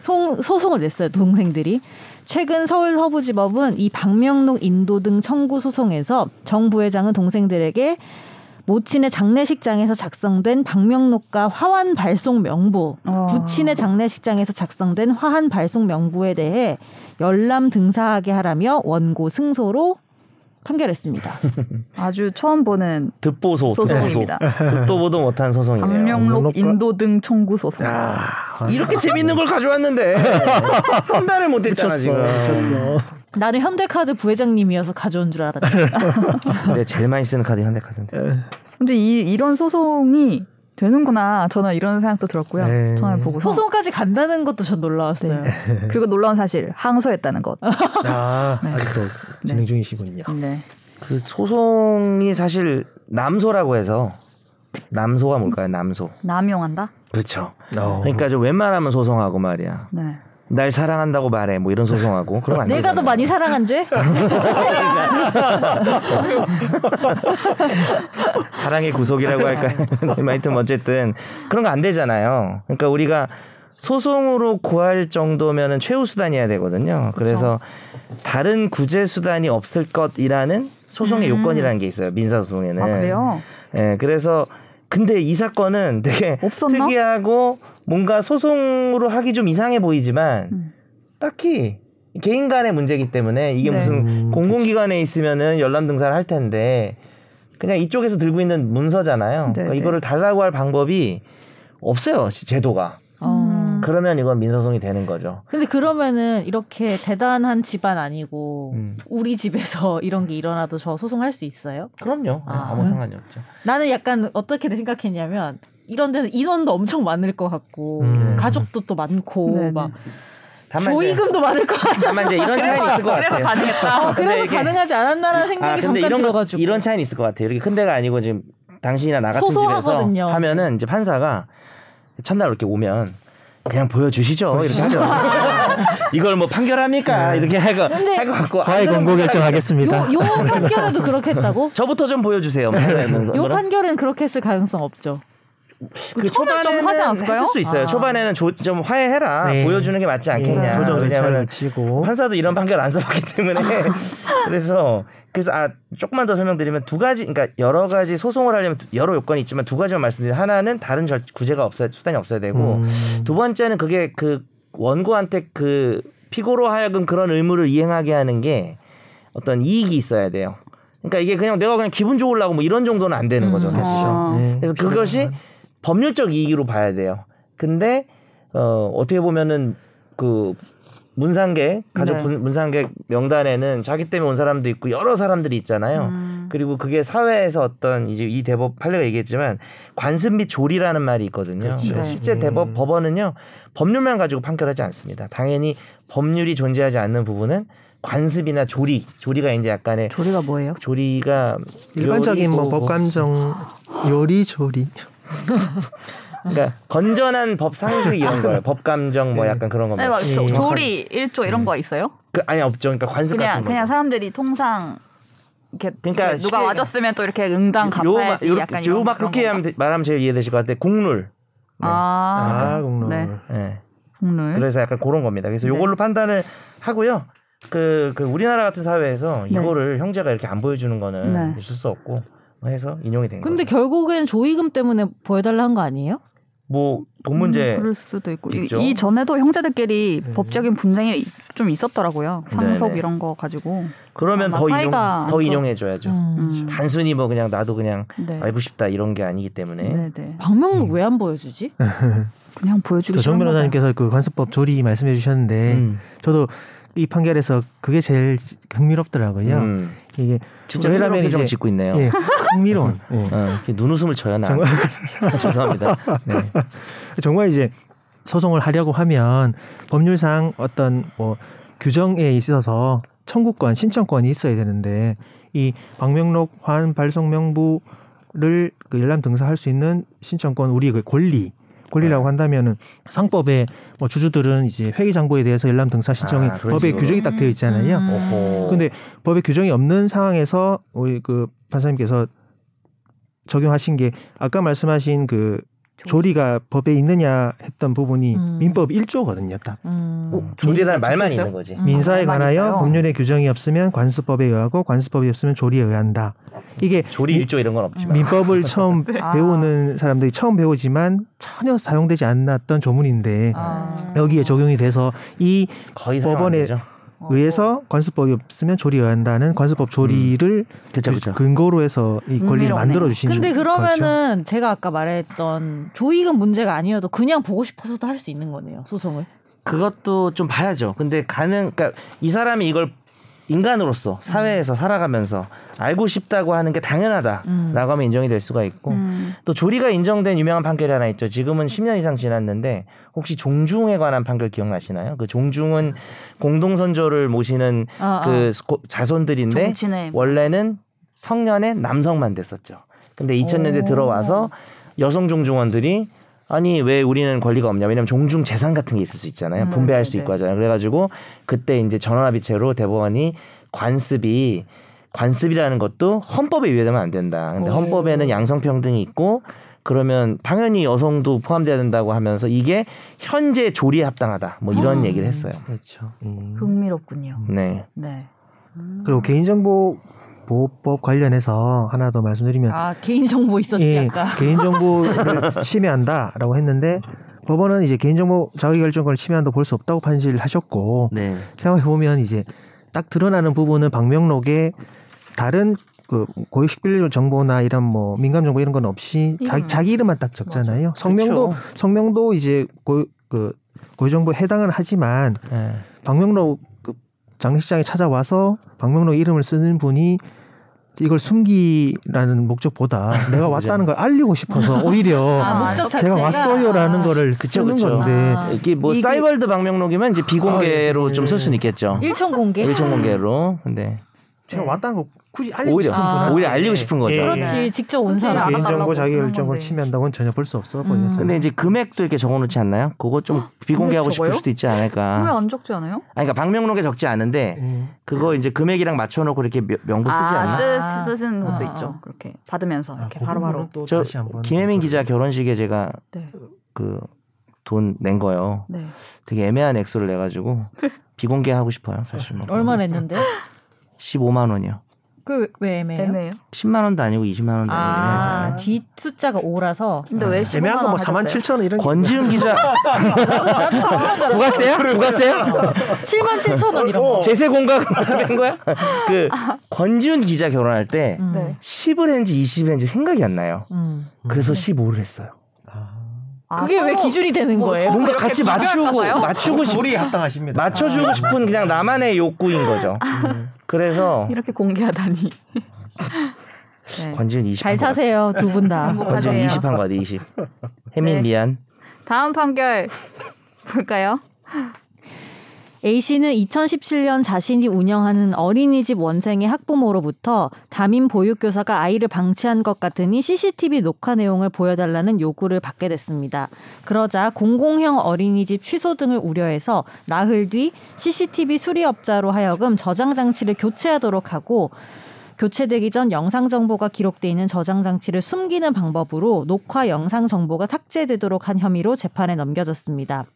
소송을 냈어요 동생들이 최근 서울 서부지법은 이 방명록 인도 등 청구 소송에서 정 부회장은 동생들에게 모친의 장례식장에서 작성된 방명록과 화환 발송 명부, 어. 부친의 장례식장에서 작성된 화환 발송 명부에 대해 열람 등사하게 하라며 원고 승소로 판결했습니다. <laughs> 아주 처음 보는 듣보소, 소송입니다. <laughs> 듣도 보도 못한 소송이네요. 방명록 방명록과- 인도 등 청구 소송. 아, 이렇게 재밌는 걸 가져왔는데 <laughs> 한 달을 못했잖아 미쳤어. 지금. 미쳤어. 나는 현대카드 부회장님이어서 가져온 줄 알았는데 근데 제일 많이 쓰는 카드 현대카드인데. 근데 이 이런 소송이 되는구나. 저는 이런 생각도 들었고요. 네. 처음에 보고서. 소송까지 간다는 것도 전 놀라웠어요. <laughs> 그리고 놀라운 사실 항소했다는 것. 아, 네. 아직도 진행 중이시군요. 네. 그 소송이 사실 남소라고 해서 남소가 뭘까요? 남소. 남용한다. 그렇죠. 어. 그러니까 좀 웬만하면 소송하고 말이야. 네. 날 사랑한다고 말해. 뭐 이런 소송하고 그런 거안 내가 더 많이 사랑한 죄? <laughs> 사랑의 구속이라고 할까요? <laughs> 하여튼 뭐 어쨌든 그런 거 안 되잖아요. 그러니까 우리가 소송으로 구할 정도면은 최후 수단이어야 되거든요. 그래서 다른 구제 수단이 없을 것이라는 소송의 음. 요건이라는 게 있어요. 민사 소송에는. 아 그래요? 예, 그래서 근데 이 사건은 되게 없었나? 특이하고 뭔가 소송으로 하기 좀 이상해 보이지만 음. 딱히 개인 간의 문제이기 때문에 이게 네. 무슨 음, 공공기관에 있으면은 열람 등사를 할 텐데 그냥 이쪽에서 들고 있는 문서잖아요. 네, 그러니까 네. 이거를 달라고 할 방법이 없어요. 제도가. 어. 그러면 이건 민사소송이 되는 거죠. 근데 그러면은 이렇게 대단한 집안 아니고 음. 우리 집에서 <laughs> 이런 게 일어나도 저 소송할 수 있어요? 그럼요. 아. 아무 상관이 없죠. 나는 약간 어떻게 생각했냐면 이런 데는 인원도 엄청 많을 것 같고 음. 가족도 또 많고 네네. 막 다만 이제, 조의금도 많을 것 같아. 다만 이제 이런 차이는 있을 것 그래서 같아요. 가능했다. 근데 그래서 이게- 가능하지 않았나라는 생각이 아, 근데 잠깐 이런 거- 들어가지고 이런 차이는 있을 것 같아요. 이렇게 큰 데가 아니고 지금 당신이나 나 같은 소소하거든요. 집에서 하면은 이제 판사가 첫날 이렇게 오면 그냥 보여주시죠. 이렇게 하죠. <laughs> 이걸 뭐 판결합니까? 이렇게 할거 근데 할것 같고 안 과외 공고 결정하겠습니다. 요, 요 판결에도 그렇게 했다고? 저부터 좀 보여주세요. 뭐 요? 판결은 그렇게 했을 가능성 없죠. 그 초반에는 하지 않았을까요? 했을 수 있어요. 아. 초반에는 조- 좀 화해해라 네. 보여주는 게 맞지 않겠냐. 예, 조정을 잘 왜냐하면 치고 판사도 이런 판결 안 써봤기 때문에 <laughs> 그래서 그래서 아 조금만 더 설명드리면 두 가지 그러니까 여러 가지 소송을 하려면 여러 요건이 있지만 두 가지만 말씀드리면 하나는 다른 절, 구제가 없어야 수단이 없어야 되고 음. 두 번째는 그게 그 원고한테 그 피고로 하여금 그런 의무를 이행하게 하는 게 어떤 이익이 있어야 돼요. 그러니까 이게 그냥 내가 그냥 기분 좋으려고 뭐 이런 정도는 안 되는 거죠, 음. 사실. 아. 네. 그래서 그것이 법률적 이익으로 봐야 돼요. 근데 어 어떻게 보면은 그 문상객 가족 네. 분- 문상객 명단에는 자기 때문에 온 사람도 있고 여러 사람들이 있잖아요. 음. 그리고 그게 사회에서 어떤 이제 이 대법 판례가 얘기했지만 관습 및 조리라는 말이 있거든요. 그렇죠. 네. 실제 네. 대법 법원은요 법률만 가지고 판결하지 않습니다. 당연히 법률이 존재하지 않는 부분은 관습이나 조리, 조리가 이제 약간의 조리가 뭐예요? 조리가 일반적인 뭐 요리, 뭐, 법감정 요리 조리 그러니까 건전한 법 상식 이런 거예요. 법 감정 뭐 네. 약간 그런 네, 겁니다. 막 조, 예. 조리 1조 이런 거 있어요? 그, 아니 없죠. 그러니까 관습 그냥 같은 거. 그냥 사람들이 통상 이렇게 그러니까 이렇게 누가 쉽게- 와줬으면 또 이렇게 응당 갚아야지 약간 이런 요막 그런 그렇게 건가? 하면 되- 말하면 제일 이해되실 것 같아요. 국룰. 네. 아, 아 공로 네. 네. 국룰. 그래서 약간 그런 겁니다. 그래서 네. 요걸로 판단을 하고요. 그, 그 우리나라 같은 사회에서 네. 이거를 형제가 이렇게 안 보여주는 거는 네. 있을 수 없고 뭐 해서 인용이 된 근데 거죠. 결국엔 조의금 때문에 보여달라 한 거 아니에요? 뭐돈 문제 음, 그럴 수도 있고 이, 있죠. 이 전에도 형제들끼리 네. 법적인 분쟁이 좀 있었더라고요. 상속 네네. 이런 거 가지고. 그러면 아마 더 인용 더 좋- 인용해 줘야죠. 음. 단순히 뭐 그냥 나도 그냥 네. 알고 싶다 이런 게 아니기 때문에 네, 네. 박명록 왜안 보여주지? <laughs> 그냥 보여주기 거 변호사님께서 그 관습법 조리 말씀해 주셨는데 음. 저도 이 판결에서 그게 제일 흥미롭더라고요. 음. 이게 진짜 왜냐면 표정 짓고 있네요. 예, 흥미로운. <laughs> 예. 어, 눈웃음을 쳐요 나. 정말- <laughs> 죄송합니다. 네. <laughs> 정말 이제 소송을 하려고 하면 법률상 어떤 뭐 규정에 있어서 청구권, 신청권이 있어야 되는데 이 방명록 환 발송 명부를 그 열람 등사할 수 있는 신청권 우리 그 권리 권리라고 네. 한다면은 상법에 뭐 주주들은 이제 회의 장부에 대해서 열람 등사 신청이 아, 법에 식으로. 규정이 딱 되어 있잖아요. 음. 오호. 근데 법에 규정이 없는 상황에서 우리 그 판사님께서 적용하신 게 아까 말씀하신 그 조리가 법에 있느냐 했던 부분이 음. 민법 1조거든요. 딱 음. 어, 조리라는 말만 있어요? 있는 거지. 음. 민사에 관하여 있어요? 법률의 규정이 없으면 관습법에 의하고 관습법이 없으면 조리에 의한다. 이게 조리 일조 이런 건 없지만. 민법을 <laughs> 처음 아. 배우는 사람들이 처음 배우지만 전혀 사용되지 않았던 조문인데 아. 여기에 적용이 돼서 이 거의 사용 안 법원에 되죠. 의해서 관습법이 없으면 조리에 의한다는 관습법 조리를 그쵸 그쵸. 근거로 해서 이 권리를 흥미롭네요. 만들어 주신 근데 거죠. 그러면은 제가 아까 말했던 조의금 문제가 아니어도 그냥 보고 싶어서도 할 수 있는 거네요 소송을. 그것도 좀 봐야죠. 근데 가능, 그러니까 이 사람이 이걸 인간으로서 사회에서 살아가면서 알고 싶다고 하는 게 당연하다라고 음. 하면 인정이 될 수가 있고 음. 또 조리가 인정된 유명한 판결이 하나 있죠. 지금은 10년 이상 지났는데 혹시 종중에 관한 판결 기억나시나요? 그 종중은 공동선조를 모시는 아, 그 고- 자손들인데 정치네. 원래는 성년의 남성만 됐었죠. 근데 2000년대 오. 들어와서 여성 종중원들이 아니 왜 우리는 권리가 없냐? 왜냐면 종중 재산 같은 게 있을 수 있잖아요. 음, 분배할 수 네네. 있고 하잖아요. 그래가지고 그때 이제 전원합의체로 대법원이 관습이 관습이라는 것도 헌법에 위배되면 안 된다. 근데 오. 헌법에는 양성평등이 있고 그러면 당연히 여성도 포함돼야 된다고 하면서 이게 현재 조리에 합당하다. 뭐 이런 음. 얘기를 했어요. 그렇죠. 음. 흥미롭군요. 네. 네. 그리고 개인정보 보호법 관련해서 하나 더 말씀드리면 아 개인 정보 있었지 예, 아까. <laughs> 개인정보를 침해한다라고 했는데 법원은 이제 개인정보 자기결정권을 침해한다 볼 수 없다고 판시를 하셨고 네. 생각해 보면 이제 딱 드러나는 부분은 방명록에 다른 그 고유식별 정보나 이런 뭐 민감 정보 이런 건 없이 자기, 이름만. 자기 이름만 딱 적잖아요. 성명도 그렇죠. 성명도 이제 고, 그 고유정보에 해당은 하지만 네. 방명록 그 장례식장에 찾아와서 방명록 이름을 쓰는 분이 이걸 숨기라는 목적보다 내가 왔다는 걸 알리고 싶어서 <laughs> 오히려 아, 목적 제가 자체가? 왔어요라는 거를 그쵸, 쓰는 그쵸. 건데 아. 이게 뭐 이게- 싸이월드 방명록이면 이제 비공개로 아, 예. 좀쓸 수는 있겠죠. 일천 공개. 일종 공개로. 근데 제가 네. 왔다는 거 굳이 알리고 오히려 싶은 분한테 오히려 알리고 싶은 거죠. 예, 예. 그렇지 네. 직접 온 사람. 알아달라고 개인정보 자기 건데. 침해한다고는 전혀 볼 수 없어 음. 보여서. 근데 이제 금액도 이렇게 적어놓지 않나요? 그거 좀 비공개하고 싶을 적어요? 수도 있지 왜 않을까. 안 적지 않아요? 아니, 그러니까 방명록에 적지 않은데 음. 그거 이제 금액이랑 맞춰놓고 이렇게 명- 명부 쓰지 아, 않나? 쓰, 쓰, 쓰는 것도 아, 있죠. 아. 그렇게 받으면서 아, 이렇게 그 바로바로. 또저 다시 한번 김혜민 기자 결혼식에 제가 네. 그돈 낸 거요. 네. 되게 애매한 액수를 내 가지고 <laughs> 비공개하고 싶어요. 사실 뭐. 얼마 냈는데? 15만 원이요. 그 왜 애매해요? 애매해요. 10만 원도 아니고 20만 원도 아니고 아. 뒷 숫자가 5라서. 근데 왜 15만 애매한 원 거뭐 4만 하셨어요? 7천 원 이런 게 권지윤 기자 부가세요? 부가세요? 7만 7천 원 이런 거. 제세 공각 <laughs> 뺀 거야? 그 권지윤 기자 결혼할 때 음. 네. 10을 했는지 20을 했는지 생각이 안 나요. 음. 그래서 15를 했어요. 아, 그게 왜 기준이 되는 뭐 거예요? 뭔가 같이 맞추고? 맞추고 싶 둘이 합당하십니다. 맞춰주고 싶은 그냥 나만의 욕구인 거죠. 그래서 <laughs> 이렇게 공개하다니. <laughs> 네. 권지윤 20. 잘 사세요 두 분 다. 권지윤 행복하세요. 20 한 거 같아 20. 혜민 네. 미안. 다음 판결 볼까요? A 씨는 2017년 자신이 운영하는 어린이집 원생의 학부모로부터 담임 보육교사가 아이를 방치한 것 같으니 CCTV 녹화 내용을 보여달라는 요구를 받게 됐습니다. 그러자 공공형 어린이집 취소 등을 우려해서 나흘 뒤 CCTV 수리업자로 하여금 저장 장치를 교체하도록 하고 교체되기 전 영상 정보가 기록돼 있는 저장 장치를 숨기는 방법으로 녹화 영상 정보가 삭제되도록 한 혐의로 재판에 넘겨졌습니다.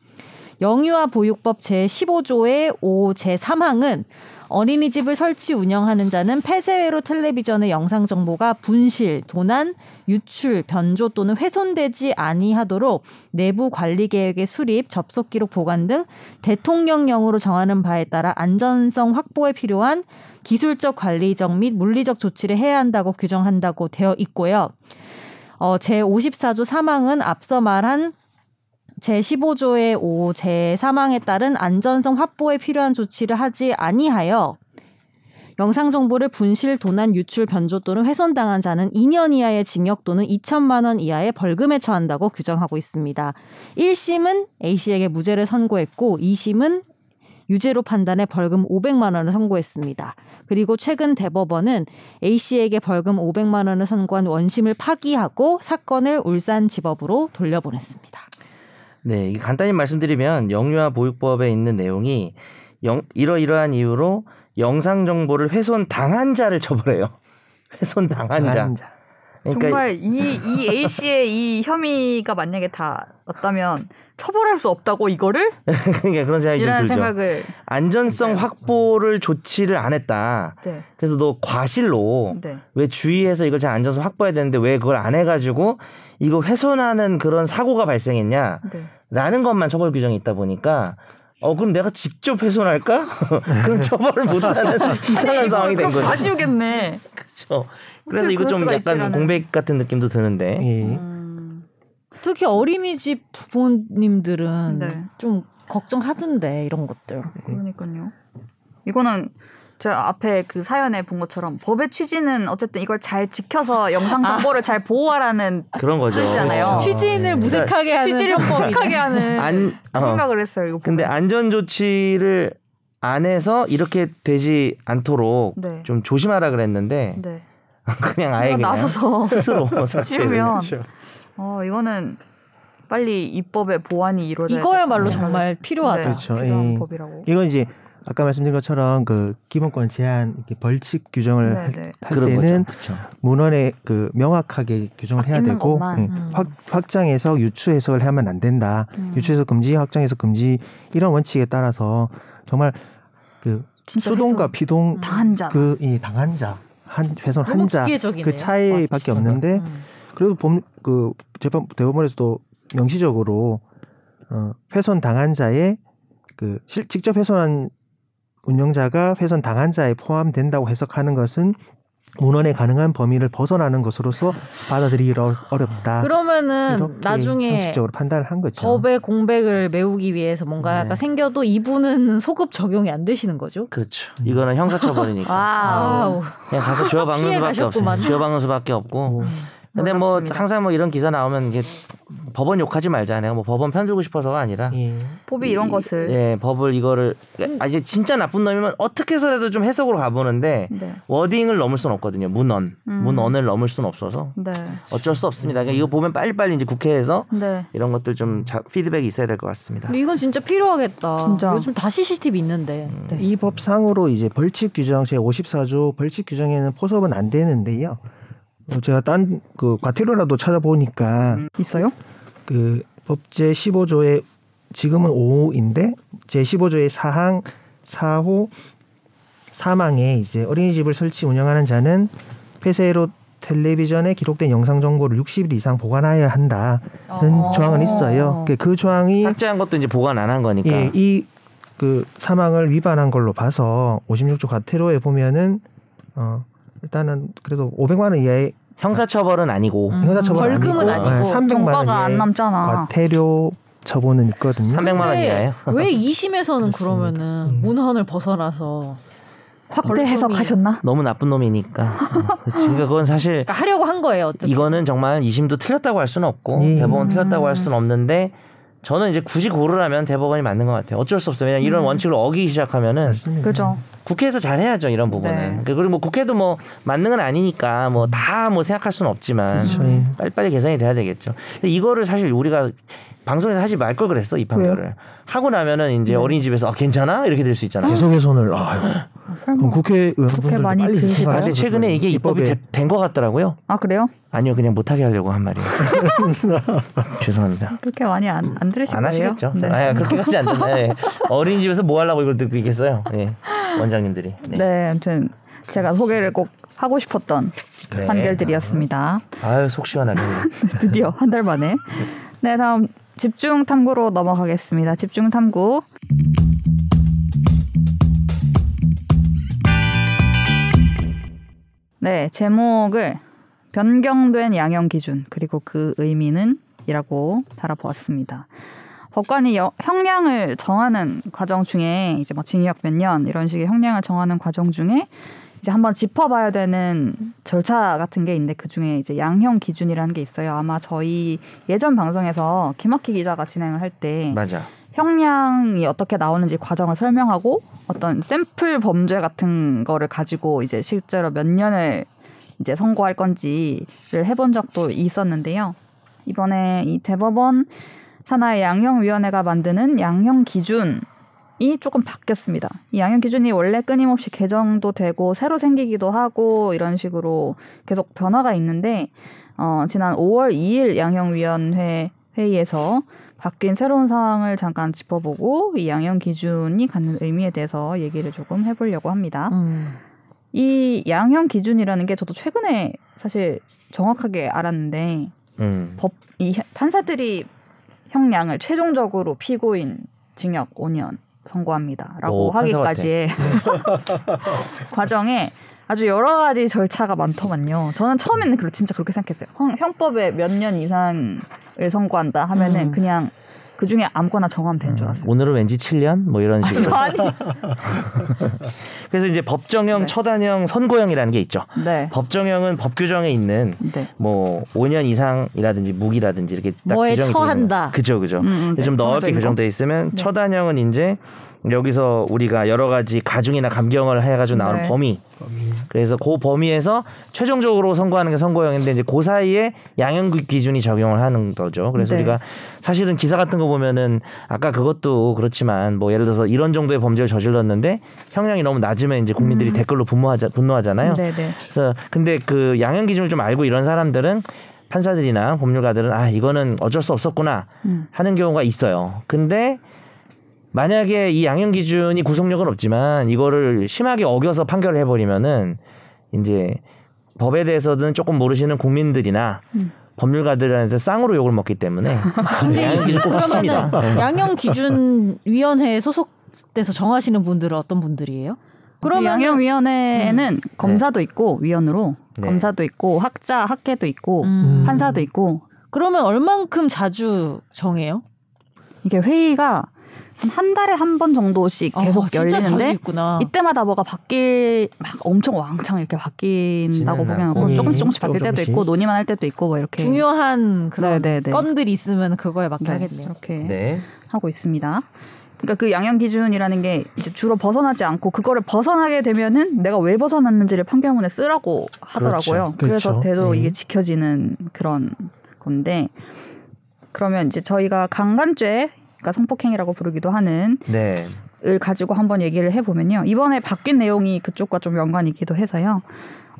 영유아 보육법 제15조의 5 제3항은 어린이집을 설치 운영하는 자는 폐쇄회로 텔레비전의 영상 정보가 분실, 도난, 유출, 변조 또는 훼손되지 아니하도록 내부 관리 계획의 수립, 접속 기록 보관 등 대통령령으로 정하는 바에 따라 안전성 확보에 필요한 기술적, 관리적 및 물리적 조치를 해야 한다고 규정한다고 되어 있고요. 어, 제54조 3항은 앞서 말한 제15조의 5 제3항에 따른 안전성 확보에 필요한 조치를 하지 아니하여 영상 정보를 분실, 도난, 유출, 변조 또는 훼손당한 자는 2년 이하의 징역 또는 2천만 원 이하의 벌금에 처한다고 규정하고 있습니다. 1심은 A씨에게 무죄를 선고했고 2심은 유죄로 판단해 벌금 500만 원을 선고했습니다. 그리고 최근 대법원은 A씨에게 벌금 500만 원을 선고한 원심을 파기하고 사건을 울산지법으로 돌려보냈습니다. 네, 간단히 말씀드리면 영유아 보육법에 있는 내용이 영, 이러이러한 이유로 영상 정보를 훼손 당한 자를 처벌해요. <laughs> 훼손 당한 자. 그러니까 정말 이, 이 A 씨의 이 혐의가 만약에 다 맞다면 처벌할 수 없다고 이거를 <laughs> 그러니까 그런 생각이 좀 들죠. 생각을 안전성 네. 확보를 조치를 안 했다. 네, 그래서 너 과실로 네. 왜 주의해서 이걸 잘 안전성 확보해야 되는데 왜 그걸 안 해가지고 이거 훼손하는 그런 사고가 발생했냐? 네. 라는 것만 처벌 규정이 있다 보니까 어 그럼 내가 직접 훼손할까? <laughs> 그럼 처벌을 못하는 <laughs> 이상한 상황이 된 거죠. 다 지우겠네. <laughs> 그렇죠. 그래서 이거 좀 약간 있지라는. 공백 같은 느낌도 드는데. 예. 음, 특히 어린이집 부모님들은 네. 좀 걱정하던데 이런 것들. 그러니까요. 이거는 제가 앞에 그 사연에 본 것처럼 법의 취지는 어쨌든 이걸 잘 지켜서 영상 정보를 잘 보호하라는 그런 거죠. 뜻이잖아요. 어, 취지인을 네. 무색하게 하는 취지를. 무색하게 하는 안 어. 생각을 했어요. 이거 근데. 안전 조치를 안 해서 이렇게 되지 않도록 네. 좀 조심하라 그랬는데 네. <laughs> 그냥 아예 그냥 나서서 스스로 <laughs> 그렇죠. 어 이거는 빨리 입법의 보완이 이루어져야 이거야말로. 정말 필요하다. 네, 그렇죠. 필요한 예. 법이라고. 이건 이제 아까 말씀드린 것처럼 그 기본권 제한 이렇게 벌칙 규정을 네, 할, 네. 할 때는. 그렇죠. 문헌에 그 명확하게 규정을 해야 되고. 예, 음. 확, 확장해서 유추 해석을 하면 안 된다. 음. 유추해서 금지, 확장해서 금지 이런 원칙에 따라서 정말 그 수동과 훼손 피동 당한 자. 그이 당한 자, 한 훼손 너무 한자 기계적이네요. 그 차이밖에 없는데 음. 그래도 봄, 그 재판 대법원에서도 명시적으로 어, 훼손 당한 자의 그 실, 직접 훼손한 운영자가 훼손 당한 자에 포함된다고 해석하는 것은 문언의 가능한 범위를 벗어나는 것으로서 받아들이기 어- 어렵다. 그러면은 나중에 형식적으로 판단을 한 거죠. 법의 공백을 메우기 위해서 뭔가가 네. 생겨도 이분은 소급 적용이 안 되시는 거죠? 그렇죠. 이거는 형사처벌이니까. 와우. 아우. 그냥 가서 쥐어박는 <laughs> 피해 수밖에 없어요. 쥐어박는 수밖에 없고 뭐, 근데 뭐 놀랍습니다. 항상 뭐 이런 기사 나오면 이게 법원 욕하지 말자. 내가 뭐 법원 편들고 싶어서가 아니라 예. 법이 이런 것을 예, 법을 이거를 아 이제 진짜 나쁜 놈이면 어떻게 해서라도 좀 해석으로 가보는데 네. 워딩을 넘을 수는 없거든요. 문언, 음. 문언을 넘을 수는 없어서 네. 어쩔 수 없습니다. 그러니까 이거 보면 빨리빨리 이제 국회에서 네. 이런 것들 좀 자, 피드백이 있어야 될 것 같습니다. 이건 진짜 필요하겠다. 진짜. 요즘 다 CCTV 있는데. 네. 이 법상으로 이제 벌칙 규정 제 54조 벌칙 규정에는 포섭은 안 되는데요. 어, 제가 딴 그 과태료라도 찾아보니까 있어요? 그 법제 15조의 지금은 5인데 제 15조의 사항 4호 사망에 이제 어린이집을 설치 운영하는 자는 폐쇄로 텔레비전에 기록된 영상 정보를 60일 이상 보관해야 한다는 어. 조항은 있어요. 그, 그 조항이 삭제한 것도 이제 보관 안 한 거니까. 예, 이그 사망을 위반한 걸로 봐서 56조 과태료에 보면은 어 일단은 그래도 500만 원 이하의 형사처벌은 아니고 음, 형사처벌은 벌금은 아니고, 아니고. 네, 300만 원 정가가 안 이하의 남잖아. 과태료 처분은 있거든요. 300만 원 이하예요. 왜 2심에서는 그렇습니다. 그러면은 음. 문헌을 벗어나서 확대 해석하셨나? 너무 나쁜 놈이니까. <laughs> 어. 그러니까 그건 사실 그러니까 하려고 한 거예요. 어떻게? 이거는 정말 이심도 틀렸다고 할 수는 없고 예. 대법원 틀렸다고 할 수는 없는데 저는 이제 굳이 고르라면 대법원이 맞는 것 같아요. 어쩔 수 없어요. 왜냐면 이런 원칙을 어기기 시작하면은. 그죠. 국회에서 잘 해야죠 이런 부분은. 네. 그러니까 그리고 뭐 국회도 뭐 맞는 건 아니니까 뭐다뭐 생각할 수는 없지만 그렇죠. 예. 빨리빨리 개선이 돼야 되겠죠. 근데 이거를 사실 우리가 방송에서 하지 말 걸 그랬어 이 판결을 하고 나면은 이제 어린이집에서 아, 괜찮아 이렇게 될 수 있잖아요. 계속 개선을 아유. 설마. 그럼 국회의원분들 많이 빨리 드시나요? 생각하셔야 사실 최근에 이게 입법이 된 것 같더라고요. 아 그래요? 아니요 그냥 못하게 하려고 한 말이에요. <laughs> 죄송합니다. 그렇게 많이 안, 안 들으실 안 거예요? 하시겠죠. 네. 아, 그렇게까지 안. 예. 어린이집에서 뭐 하려고 이걸 듣고 있겠어요. 예. 원장 님들이. 네. 네, 아무튼 제가 소개를 꼭 하고 싶었던 네. 판결들이었습니다. 아유 속 시원하네. <laughs> 드디어 한 달 만에. 네, 다음 집중 탐구로 넘어가겠습니다. 집중 탐구. 네, 제목을 변경된 양형 기준 그리고 그 의미는 이라고 달아보았습니다. 법관이 여- 형량을 정하는 과정 중에 이제 뭐 징역 몇 년 이런 식의 형량을 정하는 과정 중에 이제 한번 짚어봐야 되는 절차 같은 게 있는데 그 중에 이제 양형 기준이라는 게 있어요. 아마 저희 예전 방송에서 김학희 기자가 진행을 할 때 맞아. 형량이 어떻게 나오는지 과정을 설명하고 어떤 샘플 범죄 같은 거를 가지고 이제 실제로 몇 년을 이제 선고할 건지를 해본 적도 있었는데요. 이번에 이 대법원 산하의 양형위원회가 만드는 양형 기준 이 조금 바뀌었습니다. 이 양형 기준이 원래 끊임없이 개정도 되고 새로 생기기도 하고 이런 식으로 계속 변화가 있는데 어, 지난 5월 2일 양형위원회 회의에서 바뀐 새로운 상황을 잠깐 짚어보고 이 양형 기준이 갖는 의미에 대해서 얘기를 조금 해보려고 합니다. 음. 이 양형 기준이라는 게 저도 최근에 사실 정확하게 알았는데 음. 법이 판사들이 형량을 최종적으로 피고인 징역 5년 선고합니다라고 오, 하기까지의 <laughs> <laughs> 과정에 아주 여러 가지 절차가 많더만요. 저는 처음에는 진짜 그렇게 생각했어요. 형, 형법에 몇 년 이상을 선고한다 하면은 음. 그냥 그 중에 아무거나 정하면 되는 줄 알았어요. 오늘은 왠지 7년 뭐 이런 <laughs> 식으로. 아니, <laughs> 그래서 이제 법정형, 네. 처단형, 선고형이라는 게 있죠. 네, 법정형은 법 규정에 있는 네. 뭐 5년 이상이라든지 무기라든지 이렇게 딱 뭐에 규정이 처한다. 그죠, 그죠. 음, 음, 네, 좀 넓게 규정돼 있으면 네. 처단형은 이제 여기서 우리가 여러 가지 가중이나 감경을 해가지고 나오는 네. 범위. 그래서 그 범위에서 최종적으로 선고하는 게 선고형인데 이제 그 사이에 양형 기준이 적용을 하는 거죠. 그래서 네. 우리가 사실은 기사 같은 거 보면은 아까 그것도 그렇지만 뭐 예를 들어서 이런 정도의 범죄를 저질렀는데 형량이 너무 낮으면 이제 국민들이 음. 댓글로 분노하자 분노하잖아요. 네, 네. 그래서 근데 그 양형 기준을 좀 알고 이런 사람들은 판사들이나 법률가들은 아 이거는 어쩔 수 없었구나 음. 하는 경우가 있어요. 근데 만약에 이 양형 기준이 구속력은 없지만 이거를 심하게 어겨서 판결을 해버리면은 이제 법에 대해서는 조금 모르시는 국민들이나 음. 법률가들한테 쌍으로 욕을 먹기 때문에 <laughs> 양형 기준 꼭 그러면은 지킵니다. 네. 양형 기준 위원회에 소속돼서 정하시는 분들은 어떤 분들이에요? 그러면 그러면 양형위원회는 검사도 있고 위원으로 네. 검사도 있고 학자 학계도 있고 음. 판사도 있고 그러면 얼만큼 자주 정해요? 이게 회의가 한한 달에 한 번 정도씩 계속 아, 진짜 자주 열리는데 있구나. 이때마다 뭐가 바뀔 막 엄청 왕창 이렇게 바뀐다고 보기에는. 뭐 조금씩 조금씩 바뀔 조금 때도 있고 조금씩. 논의만 할 때도 있고 뭐 이렇게 중요한 그런 네, 네, 네. 건들이 있으면 그거에 맞게 네, 하겠네요. 이렇게 네. 하고 있습니다. 그러니까 그 양형 기준이라는 게 이제 주로 벗어나지 않고 그거를 벗어나게 되면은 내가 왜 벗어났는지를 판결문에 쓰라고 하더라고요. 그렇죠. 그래서 그렇죠. 되도록 네. 이게 지켜지는 그런 건데 그러면 이제 저희가 강간죄, 그러니까 성폭행이라고 부르기도 하는 네. 을 가지고 한번 얘기를 해보면요. 이번에 바뀐 내용이 그쪽과 좀 연관이 있기도 해서요.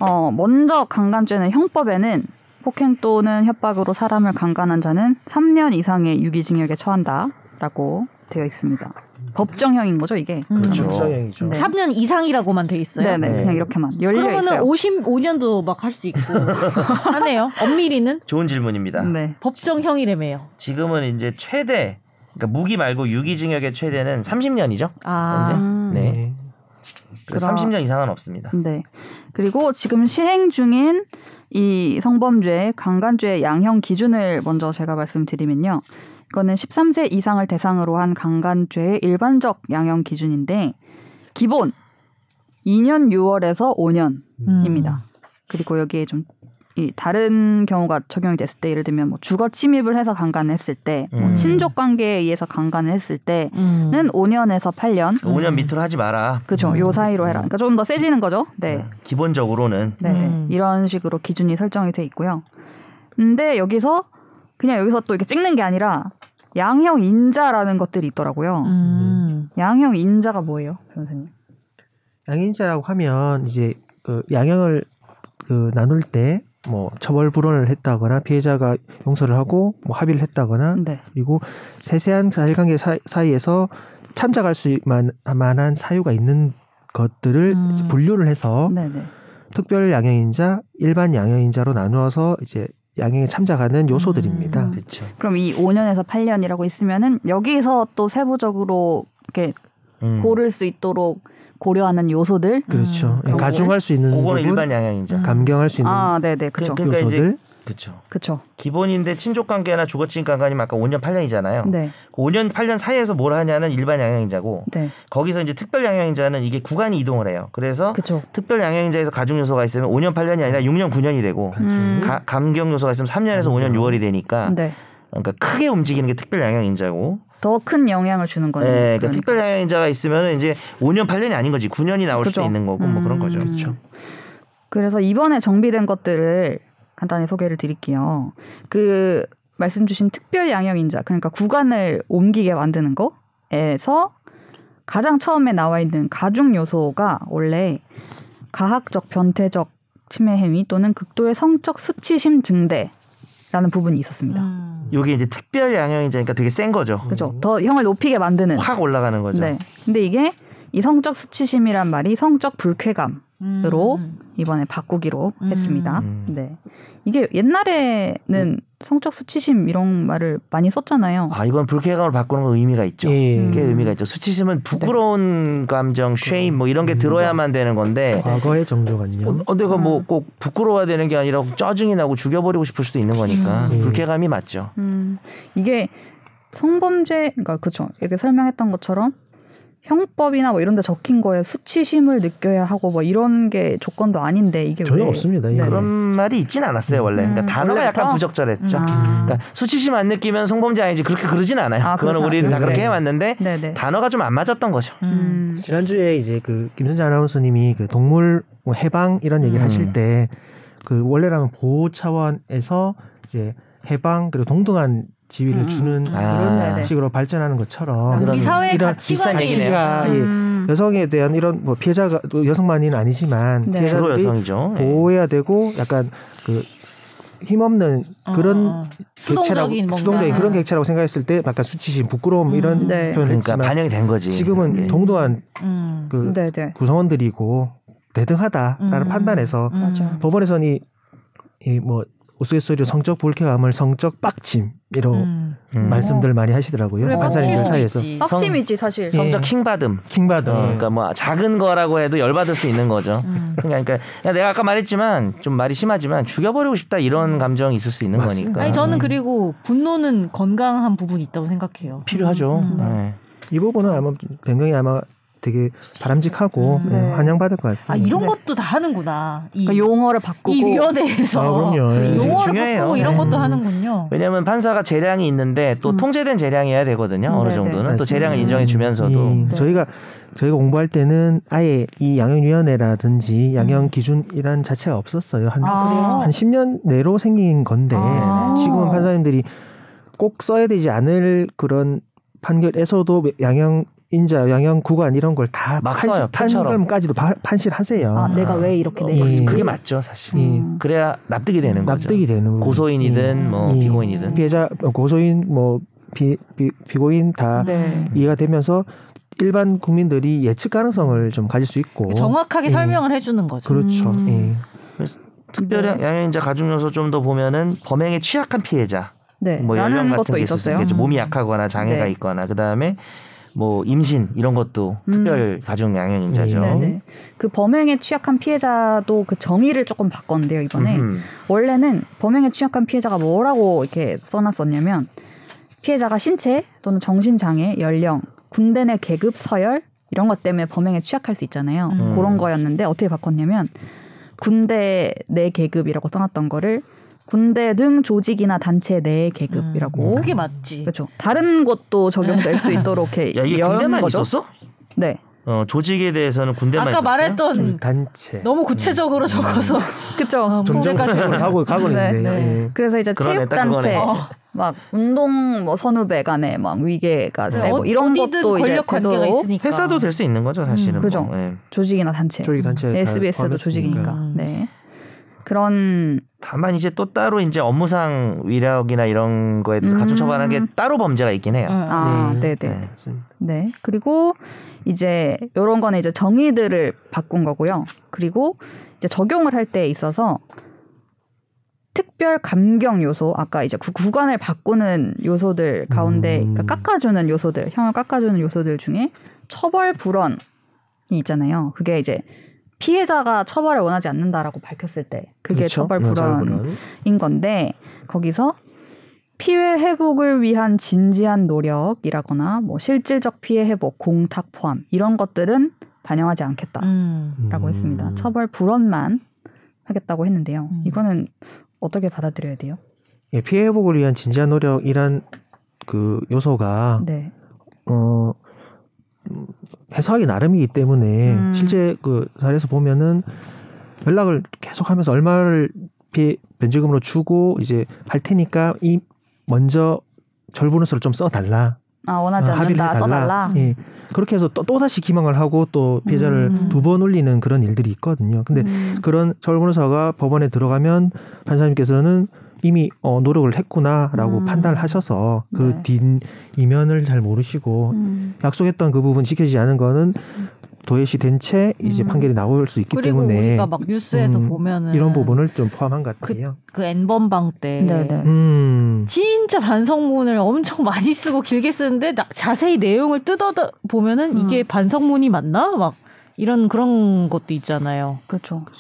어, 먼저 강간죄는 형법에는 폭행 또는 협박으로 사람을 강간한 자는 3년 이상의 유기징역에 처한다라고 되어 있습니다. 법정형인 거죠, 이게. 그렇죠. 법정형이죠. 네. 3년 이상이라고만 돼 있어요. 네네, 네. 그냥 이렇게만 열려 그러면은 있어요. 55년도 막 할 수 있고 <laughs> 하네요. 엄밀히는 좋은 질문입니다. 네, 법정형이라며요. 지금은 이제 최대 그러니까 무기 말고 유기징역의 최대는 30년이죠. 아, 음. 네. 그래서 그럼- 30년 이상은 없습니다. 네. 그리고 지금 시행 중인 이 성범죄, 강간죄의 양형 기준을 먼저 제가 말씀드리면요. 이거는 13세 이상을 대상으로 한 강간죄의 일반적 양형 기준인데 기본 2년 6월에서 5년입니다. 음. 그리고 여기에 좀 이 다른 경우가 적용이 됐을 때 예를 들면 뭐 주거 침입을 해서 강간을 했을 때, 뭐 음. 친족 관계에 의해서 강간을 했을 때는 음. 5년에서 8년. 5년 밑으로 하지 마라. 그죠. 요 사이로 해라. 그러니까 좀 더 세지는 거죠. 네. 기본적으로는 네, 네. 음. 이런 식으로 기준이 설정이 돼 있고요. 근데 여기서 그냥 여기서 또 이렇게 찍는 게 아니라 양형 인자라는 것들이 있더라고요. 음. 양형 인자가 뭐예요, 변호사님? 양인자라고 하면 이제 그 양형을 그 나눌 때 뭐 처벌 불원을 했다거나 피해자가 용서를 하고 뭐 합의를 했다거나 네. 그리고 세세한 사실관계 사- 사이에서 참작할 수 만- 만한 사유가 있는 것들을 음. 분류를 해서 네, 네. 특별 양형인자, 일반 양형인자로 나누어서 이제 양형에 참작하는 요소들입니다. 음. 그렇죠. 그럼 이 5년에서 8년이라고 있으면은 여기서 또 세부적으로 이렇게 음. 고를 수 있도록 고려하는 요소들. 그렇죠. 음, 가중할 수 있는 그거는 부분, 일반 양형인자. 음. 감경할 수 있는 아, 네, 네. 그쵸. 그- 그러니까 이제 요소들. 그렇죠. 그쵸. 기본인데 친족 관계나 주거침 관계는 아까 5년 8년이잖아요. 네. 그 5년 8년 사이에서 뭘 하냐는 일반 양형인자고 네. 거기서 이제 특별 양형인자는 이게 구간이 이동을 해요. 그래서 그쵸. 특별 양형인자에서 가중 요소가 있으면 5년 8년이 아니라 6년 9년이 되고 음. 가- 감경 요소가 있으면 3년에서 5년 6월이 되니까 네. 그러니까 크게 움직이는 게 특별 양형인자고 더 큰 영향을 주는 거네요. 네, 그러니까 그러니까. 특별 양형인자가 있으면 이제 5년 8년이 아닌 거지 9년이 나올 수도 그죠. 있는 거고 뭐 그런 거죠. 음. 그렇죠. 그래서 이번에 정비된 것들을 간단히 소개를 드릴게요. 그 말씀 주신 특별 양형 인자 그러니까 구간을 옮기게 만드는 거에서 가장 처음에 나와 있는 가중 요소가 원래 가학적 변태적 침해 행위 또는 극도의 성적 수치심 증대 라는 부분이 있었습니다. 음. 요게 이제 특별 양형인자니까 되게 센 거죠. 그죠? 더 형을 높이게 만드는. 확 올라가는 거죠. 네. 근데 이게 이 성적 수치심이란 말이 성적 불쾌감 으로 음. 이번에 바꾸기로 음. 했습니다. 음. 네. 이게 옛날에는 성적 수치심 이런 말을 많이 썼잖아요. 아 이번 불쾌감을 바꾸는 건 의미가 있죠. 예. 음. 꽤 의미가 있죠. 수치심은 부끄러운 감정, 쉐임 뭐 이런 게 들어야만 되는 건데 과거의 정조관념. 어, 내가 뭐꼭 부끄러워야 되는 게 아니라 짜증이 나고 죽여버리고 싶을 수도 있는 거니까 음. 불쾌감이 맞죠. 음, 이게 성범죄, 그러니까 그쵸. 이렇게 설명했던 것처럼 형법이나 뭐 이런 데 적힌 거에 수치심을 느껴야 하고 뭐 이런 게 조건도 아닌데 이게 전혀 왜 없습니다. 네. 그런 말이 있진 않았어요 원래. 그러니까 음, 단어가 원래부터? 약간 부적절했죠. 아. 그러니까 수치심 안 느끼면 성범죄 아니지 그렇게 그러진 않아요. 아, 그거는 그렇지 우리는 다. 그렇게 네. 해왔는데 네네. 단어가 좀 안 맞았던 거죠. 음. 음. 지난주에 이제 그 김선재 아나운서님이 그 동물 뭐 해방 이런 얘기를 음. 하실 때 그 원래라면 보호 차원에서 이제 해방 그리고 동등한 지위를 음. 주는 아. 이런 네네. 식으로 발전하는 것처럼 그런 우리 사회의 이런 비슷한. 가치가 예, 음. 여성에 대한 이런 뭐 피해자가 또 여성만이는 아니지만 네. 주로 여성이죠. 네. 보호해야 되고 약간 그 힘없는 그런 어, 어. 객체라고 수동적인. 수동적인 그런 객체라고 생각했을 때 약간 수치심, 부끄러움 음. 이런 네. 표현을 그러니까 했지만 반영이 된 거지. 지금은 그게. 동등한 음. 그 네네. 구성원들이고 대등하다라는 음. 판단에서 음. 맞아요. 법원에서는 이뭐 우스갯소리로 성적 불쾌감을 성적 빡침이로 음. 음. 말씀들 많이 하시더라고요. 그래, 수 사이에서 있지. 빡침이지 사실. 성적 예. 킹받음. 킹받음. 어, 그러니까 뭐 작은 거라고 해도 열받을 수 있는 거죠. 음. 그러니까, 그러니까 야, 내가 아까 말했지만 좀 말이 심하지만 죽여버리고 싶다 이런 감정이 있을 수 있는 맞습니다. 거니까 아니 저는 그리고 분노는 건강한 부분이 있다고 생각해요. 필요하죠. 음. 네. 이 부분은 아마 변경이 아마 되게 바람직하고 음. 네, 네. 환영받을 것 같습니다. 아 이런 네. 것도 다 하는구나. 이, 그러니까 용어를 바꾸고 이 위원회에서 아, 그럼요. 예. 용어를 중요해요. 바꾸고 이런 네. 것도 하는군요. 왜냐하면 판사가 재량이 있는데 또 음. 통제된 재량이어야 되거든요. 어느 네네. 정도는 또 맞습니다. 재량을 인정해 주면서도 이, 네. 저희가 저희가 공부할 때는 아예 이 양형위원회라든지 양형 음. 기준이란 자체가 없었어요. 한, 아, 그래요? 한 10년 내로 생긴 건데 아. 지금은 판사님들이 꼭 써야 되지 않을 그런 판결에서도 양형 인자, 양형 구간 이런 걸 다 막 써요, 판시, 표처럼. 판결까지도 파- 판실하세요. 아, 내가 왜 이렇게 어, 내가 예. 그게 맞죠 사실. 예. 음. 그래야 납득이 되는 거죠. 납득이 되는 부분. 고소인이든 뭐 예. 피고인이든. 피해자 고소인 뭐 비, 비, 비고인 다 네. 이해가 되면서 일반 국민들이 예측 가능성을 좀 가질 수 있고 정확하게 예. 설명을 해주는 거죠. 그렇죠. 음. 예. 특별히 네. 양형인자 가중 요소 좀 더 보면은 범행에 취약한 피해자, 네. 뭐 연령 같은 게 있었어요. 음. 몸이 약하거나 장애가 네. 있거나 그 다음에 뭐 임신 이런 것도 음. 특별 가중 양형인자죠. 네. 네네. 그 범행에 취약한 피해자도 그 정의를 조금 바꿨는데요 이번에 음. 원래는 범행에 취약한 피해자가 뭐라고 이렇게 써놨었냐면 피해자가 신체 또는 정신 장애, 연령, 군대 내 계급, 서열 이런 것 때문에 범행에 취약할 수 있잖아요. 음. 그런 거였는데 어떻게 바꿨냐면 군대 내 계급이라고 써놨던 거를 군대 등 조직이나 단체 내 계급이라고. 음. 그게 맞지. 그렇죠. 다른 곳도 적용될 수 있도록 이렇게 <laughs> 야 이게 연 군대만 거죠. 있었어? 네. 어, 조직에 대해서는 군대만 아까 있었어요? 말했던 단체 너무 구체적으로 적어서 <laughs> 그쵸. 어, 점점 문제가 구체적으로 가고 가고 네, 있는데 네. 예. 그래서 이제 체육 단체, 그거네. 어. 막 운동 뭐 선후배 간에 막 위계가 네, 세고 어- 이런 것도 이제 권력 관계가. 회사도 될 수 있는 거죠 사실은. 음, 그죠. 뭐. 예. 조직이나 단체, 조직 단체 다 SBS도. 조직이니까. 음. 네. 그런 다만 이제 또 따로 이제 업무상 위력이나 이런 거에 대해서 가중 음. 처벌하는 게 따로 범죄가 있긴 해요. 응. 아, 네. 네, 네, 네. 네. 그리고 이제 요런 거는 이제 정의들을 바꾼 거고요. 그리고 이제 적용을 할 때 있어서 특별 감경 요소, 아까 이제 구, 구간을 바꾸는 요소들 가운데 음. 그러니까 깎아주는 요소들, 형을 깎아주는 요소들 중에 처벌 불원이 있잖아요. 그게 이제 피해자가 처벌을 원하지 않는다라고 밝혔을 때 그게 그렇죠. 처벌 네, 불원인 건데 거기서 피해 회복을 위한 진지한 노력이라거나 뭐 실질적 피해 회복, 공탁 포함 이런 것들은 반영하지 않겠다라고 음. 음. 했습니다. 처벌 불원만 하겠다고 했는데요. 음. 이거는 어떻게 받아들여야 돼요? 예, 피해 회복을 위한 진지한 노력이란 그 요소가 네. 어 음, 해석하기 나름이기 때문에 음. 실제 그 사례에서 보면은 연락을 계속하면서 얼마를 피해 변제금으로 주고 이제 할 테니까 이 먼저 절보너스를 좀 써달라 아 원하지 어, 않는다 해달라 써달라. 예. 그렇게 해서 또, 또 다시 기망을 하고 또 피해자를 음. 두번 올리는 그런 일들이 있거든요. 근데 음. 그런 절보너사가 법원에 들어가면 판사님께서는 이미 어, 노력을 했구나라고 음. 판단을 하셔서 그 네. 뒷 이면을 잘 모르시고 음. 약속했던 그 부분 지켜지지 않은 거는 도외시 된 채 이제 음. 판결이 나올 수 있기 그리고 때문에 우리가 막 뉴스에서 음, 보면은 이런 부분을 좀 포함한 것 같아요. 그 N번방 때 네네. 음. 진짜 반성문을 엄청 많이 쓰고 길게 쓰는데 나- 자세히 내용을 뜯어 보면은 음. 이게 반성문이 맞나? 막 이런 그런 것도 있잖아요. 그렇죠. 그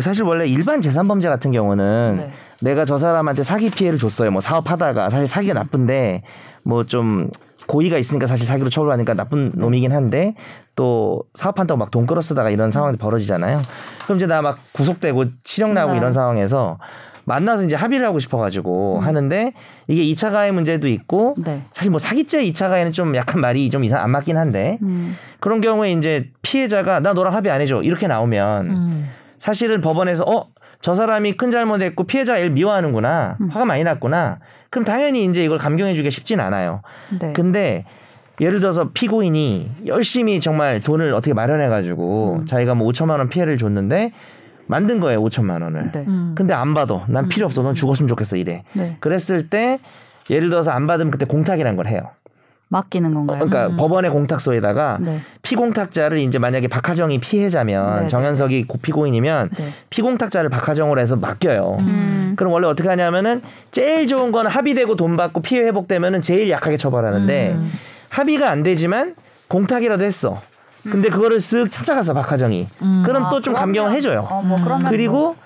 사실 원래 일반 재산 범죄 같은 경우는 네. 내가 저 사람한테 사기 피해를 줬어요. 뭐 사업하다가 사실 사기가 나쁜데 뭐 좀 고의가 있으니까 사실 사기로 처벌하니까 나쁜 놈이긴 한데 또 사업한다고 막 돈 끌어 쓰다가 이런 상황이 벌어지잖아요. 그럼 이제 나 막 구속되고 치령 나고 네. 이런 상황에서 만나서 이제 합의를 하고 싶어가지고 음. 하는데 이게 2차 가해 문제도 있고 네. 사실 뭐 사기죄 2차 가해는 좀 약간 말이 좀 이상 안 맞긴 한데 음. 그런 경우에 이제 피해자가 나 너랑 합의 안 해줘 이렇게 나오면 음. 사실은 법원에서 어 저 사람이 큰 잘못했고 피해자 를 미워하는구나 음. 화가 많이 났구나 그럼 당연히 이제 이걸 감경해주기가 쉽진 않아요 네. 근데 예를 들어서 피고인이 열심히 정말 돈을 어떻게 마련해가지고 음. 자기가 뭐 5천만 원 피해를 줬는데 만든 거예요 5천만 원을 네. 음. 근데 안 받아 난 필요 없어 넌 죽었으면 좋겠어 이래 네. 그랬을 때 예를 들어서 안 받으면 그때 공탁이라는 걸 해요 맡기는 어, 건가요? 그러니까 음. 법원의 공탁소에다가 네. 피공탁자를 이제 만약에 박하정이 피해자면 네, 네, 정현석이 고피고인이면 네. 피공탁자를 박하정으로 해서 맡겨요. 음. 그럼 원래 어떻게 하냐면은 제일 좋은 거는 합의되고 돈 받고 피해 회복되면은 제일 약하게 처벌하는데 음. 합의가 안 되지만 공탁이라도 했어. 근데 그거를 쓱 찾아가서 박하정이 음. 그럼 아, 또좀 그러면- 감경을 해줘요. 어, 뭐 그리고 뭐.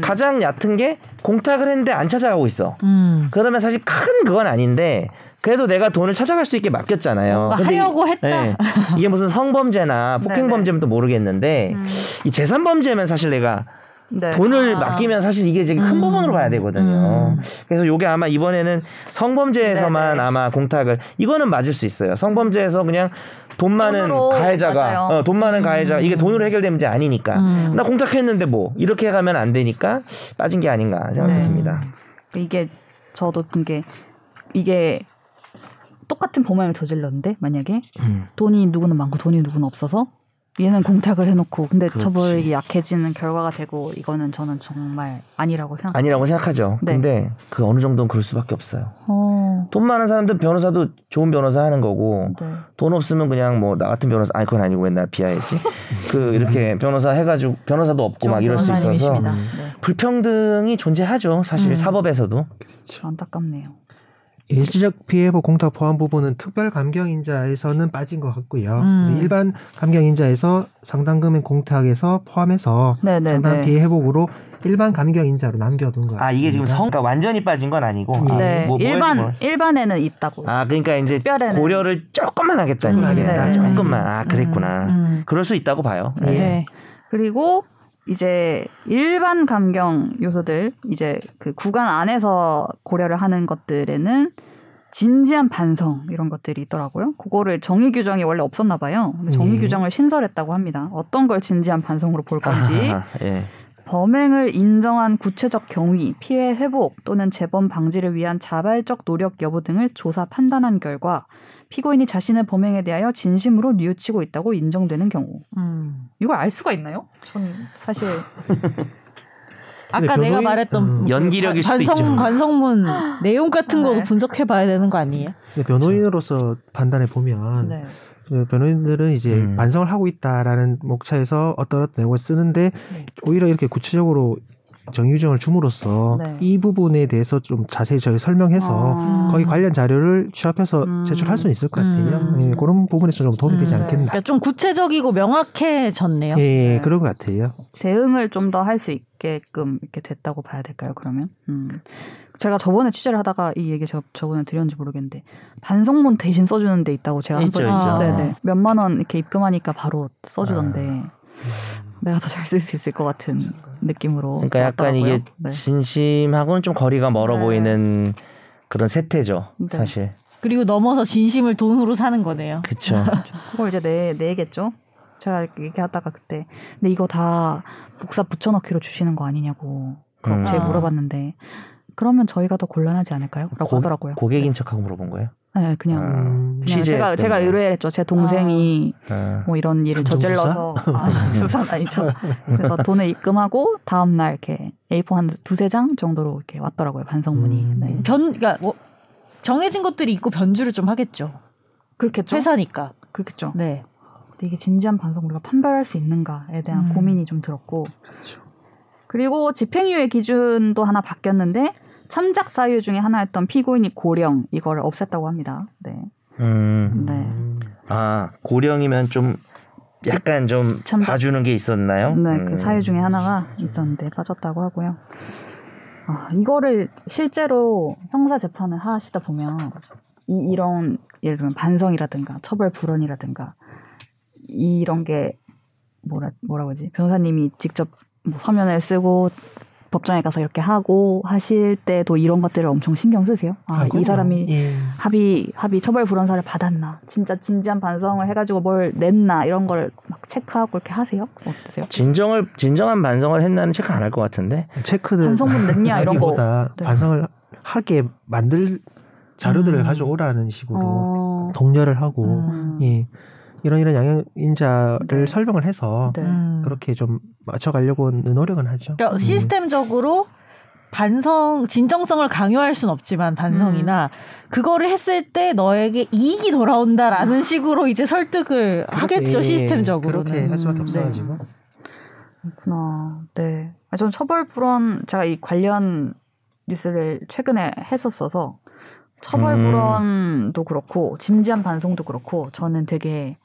가장 얕은 게 공탁을 했는데 안 찾아가고 있어. 음. 그러면 사실 큰 그건 아닌데 그래도 내가 돈을 찾아갈 수 있게 맡겼잖아요. 뭔가 근데 이- 하려고 했다. 네. 이게 무슨 성범죄나 폭행범죄면 또 모르겠는데 음. 이 재산범죄면 사실 내가 네. 돈을 아. 맡기면 사실 이게 되게 큰 음. 부분으로 봐야 되거든요. 음. 그래서 요게 아마 이번에는 성범죄에서만 네네. 아마 공탁을 이거는 맞을 수 있어요. 성범죄에서 그냥 돈 많은 가해자가. 어, 돈 많은 가해자 이게 돈으로 해결되는 문제 아니니까 음. 나 공탁했는데 뭐 이렇게 가면 안 되니까 빠진 게 아닌가 생각이 네. 듭니다. 이게 저도 든게 이게 똑같은 범행을 저질렀는데 만약에 음. 돈이 누구는 많고 돈이 누구는 없어서 얘는 공탁을 해놓고 근데 그렇지. 처벌이 약해지는 결과가 되고 이거는 저는 정말 아니라고 생각. 아니라고 생각하죠. 네. 근데 그 어느 정도는 그럴 수밖에 없어요. 어. 돈 많은 사람들 변호사도 좋은 변호사 하는 거고 네. 돈 없으면 그냥 뭐 나 같은 변호사 아니 그건 아니고 맨날 비하했지 <laughs> 그 이렇게 변호사 해가지고 변호사도 없고 막 이럴 수 있어서. 음. 네. 불평등이 존재하죠 사실 음. 사법에서도 안타깝네요. 일시적 피해보 공탁 포함 부분은 특별 감경인자에서는 빠진 것 같고요. 음. 일반 감경인자에서 상당 금액 공탁에서 포함해서 네네네. 상당 피해 회복으로 일반 감경인자로 남겨둔 것 같습니다. 아 이게 지금 성 그러니까 완전히 빠진 건 아니고 아, 네. 뭐, 뭐에서 일반 뭐. 일반에는 있다고. 아 그러니까 이제 특별에는. 고려를 조금만 하겠다는 얘기네 하겠다. 아, 조금만 아 그랬구나 음. 그럴 수 있다고 봐요 네. 네. 그리고 이제 일반 감경 요소들 이제 그 구간 안에서 고려를 하는 것들에는 진지한 반성 이런 것들이 있더라고요. 그거를 정의 규정이 원래 없었나 봐요. 근데 정의 예. 규정을 신설했다고 합니다. 어떤 걸 진지한 반성으로 볼 건지 예. 범행을 인정한 구체적 경위, 피해 회복 또는 재범 방지를 위한 자발적 노력 여부 등을 조사 판단한 결과 피고인이 자신의 범행에 대하여 진심으로 뉘우치고 있다고 인정되는 경우. 음. 이걸 알 수가 있나요? 전 사실 <laughs> 아까 내가 말했던 음. 연기력일 수도 관성, 있죠 관성문 내용 같은 네. 거도 분석해 봐야 되는 거 아니에요? 변호인으로서 판단해 보면 네. 그 변호인들은 이제 음. 반성을 하고 있다라는 목차에서 어떤 어떤 내용을 쓰는데 네. 오히려 이렇게 구체적으로 정유정을 줌으로써 네. 이 부분에 대해서 좀 자세히 저희 설명해서 아. 거기 관련 자료를 취합해서 음. 제출할 수 있을 것 같아요. 음. 예, 그런 부분에서 좀 도움이 되지 음. 않겠나. 그러니까 좀 구체적이고 명확해졌네요. 예, 네. 그런 것 같아요. 대응을 좀 더 할 수 있게끔 이렇게 됐다고 봐야 될까요? 그러면 음. 제가 저번에 취재를 하다가 이 얘기 저, 저번에 드렸는지 모르겠는데 반성문 대신 써주는 데 있다고 제가 한번. 네네 몇만 원 이렇게 입금하니까 바로 써주던데 음. 내가 더 잘 쓸 수 있을 것 같은 느낌으로 그러니까 약간 이게 왔더라고요. 네. 진심하고는 좀 거리가 멀어 네. 보이는 그런 세태죠 네. 사실 그리고 넘어서 진심을 돈으로 사는 거네요. 그쵸 <laughs> 그걸 이제 내 내겠죠. 제가 이렇게 얘기하다가 그때 근데 이거 다 복사 붙여넣기로 주시는 거 아니냐고 그렇게 음. 물어봤는데 그러면 저희가 더 곤란하지 않을까요? 라고 고- 하더라고요. 고객인 척하고 물어본 거예요 네, 그냥 아, 음, 그냥 제가 제가 거. 의뢰를 했죠. 제 동생이 아. 뭐 이런 일을? 저질러서 <laughs> 아, 수사는 아니죠. 그래서 돈을 입금하고 다음 날 이렇게 A4 한 두세 장 정도로 이렇게 왔더라고요. 반성문이. 음. 네. 변, 그러니까 뭐 정해진 것들이 있고 변주를 좀 하겠죠. 그렇겠죠. 회사니까. 그렇겠죠. 네. 근데 이게 진지한 반성 우리가 판별할 수 있는가에 대한 음. 고민이 좀 들었고 그리고 집행유예 기준도 하나 바뀌었는데 참작 사유 중에 하나였던 피고인이 고령 이걸 없앴다고 합니다. 네. 음. 네. 아 고령이면 좀 약간 좀 참작- 봐주는 게 있었나요? 네, 음. 그 사유 중에 하나가 있었는데 빠졌다고 하고요. 아, 이거를 실제로 형사 재판을 하시다 보면 이, 이런 예를 들면 반성이라든가 처벌 불원이라든가 이런 게 뭐라 뭐라고 하지 변호사님이 직접 뭐 서면을 쓰고 법정에 가서 이렇게 하고 하실 때도 이런 것들을 엄청 신경 쓰세요. 아, 이. 사람이 예. 합의 합의 처벌 불원사를 받았나 진짜 진지한 반성을 해가지고 뭘 냈나 이런 걸 막 체크하고 이렇게 하세요 어떠세요? 진정을 진정한 반성을 했나는 체크 안 할 것 같은데. 체크들 반성문 냈냐 이런 거. 네. 반성을 하게 만들 자료들을 음. 가져오라는 식으로 어, 독려를 하고 음. 예 이런 이런 양형인자를 네. 설명을 해서 네. 음. 그렇게 좀 맞춰가려고 노력은 하죠. 그러니까 음. 시스템적으로 반성 진정성을 강요할 순 없지만 반성이나 그거를 했을 때 너에게 이익이 돌아온다라는 식으로 이제 설득을 하겠죠 예, 시스템적으로는. 그렇게 할 수밖에 음, 없어가지고. 그렇구나. 네. 아, 전 처벌 불원 제가 이 관련 뉴스를 최근에 했었어서 처벌 음. 불원도 그렇고 진지한 반성도 그렇고 저는 되게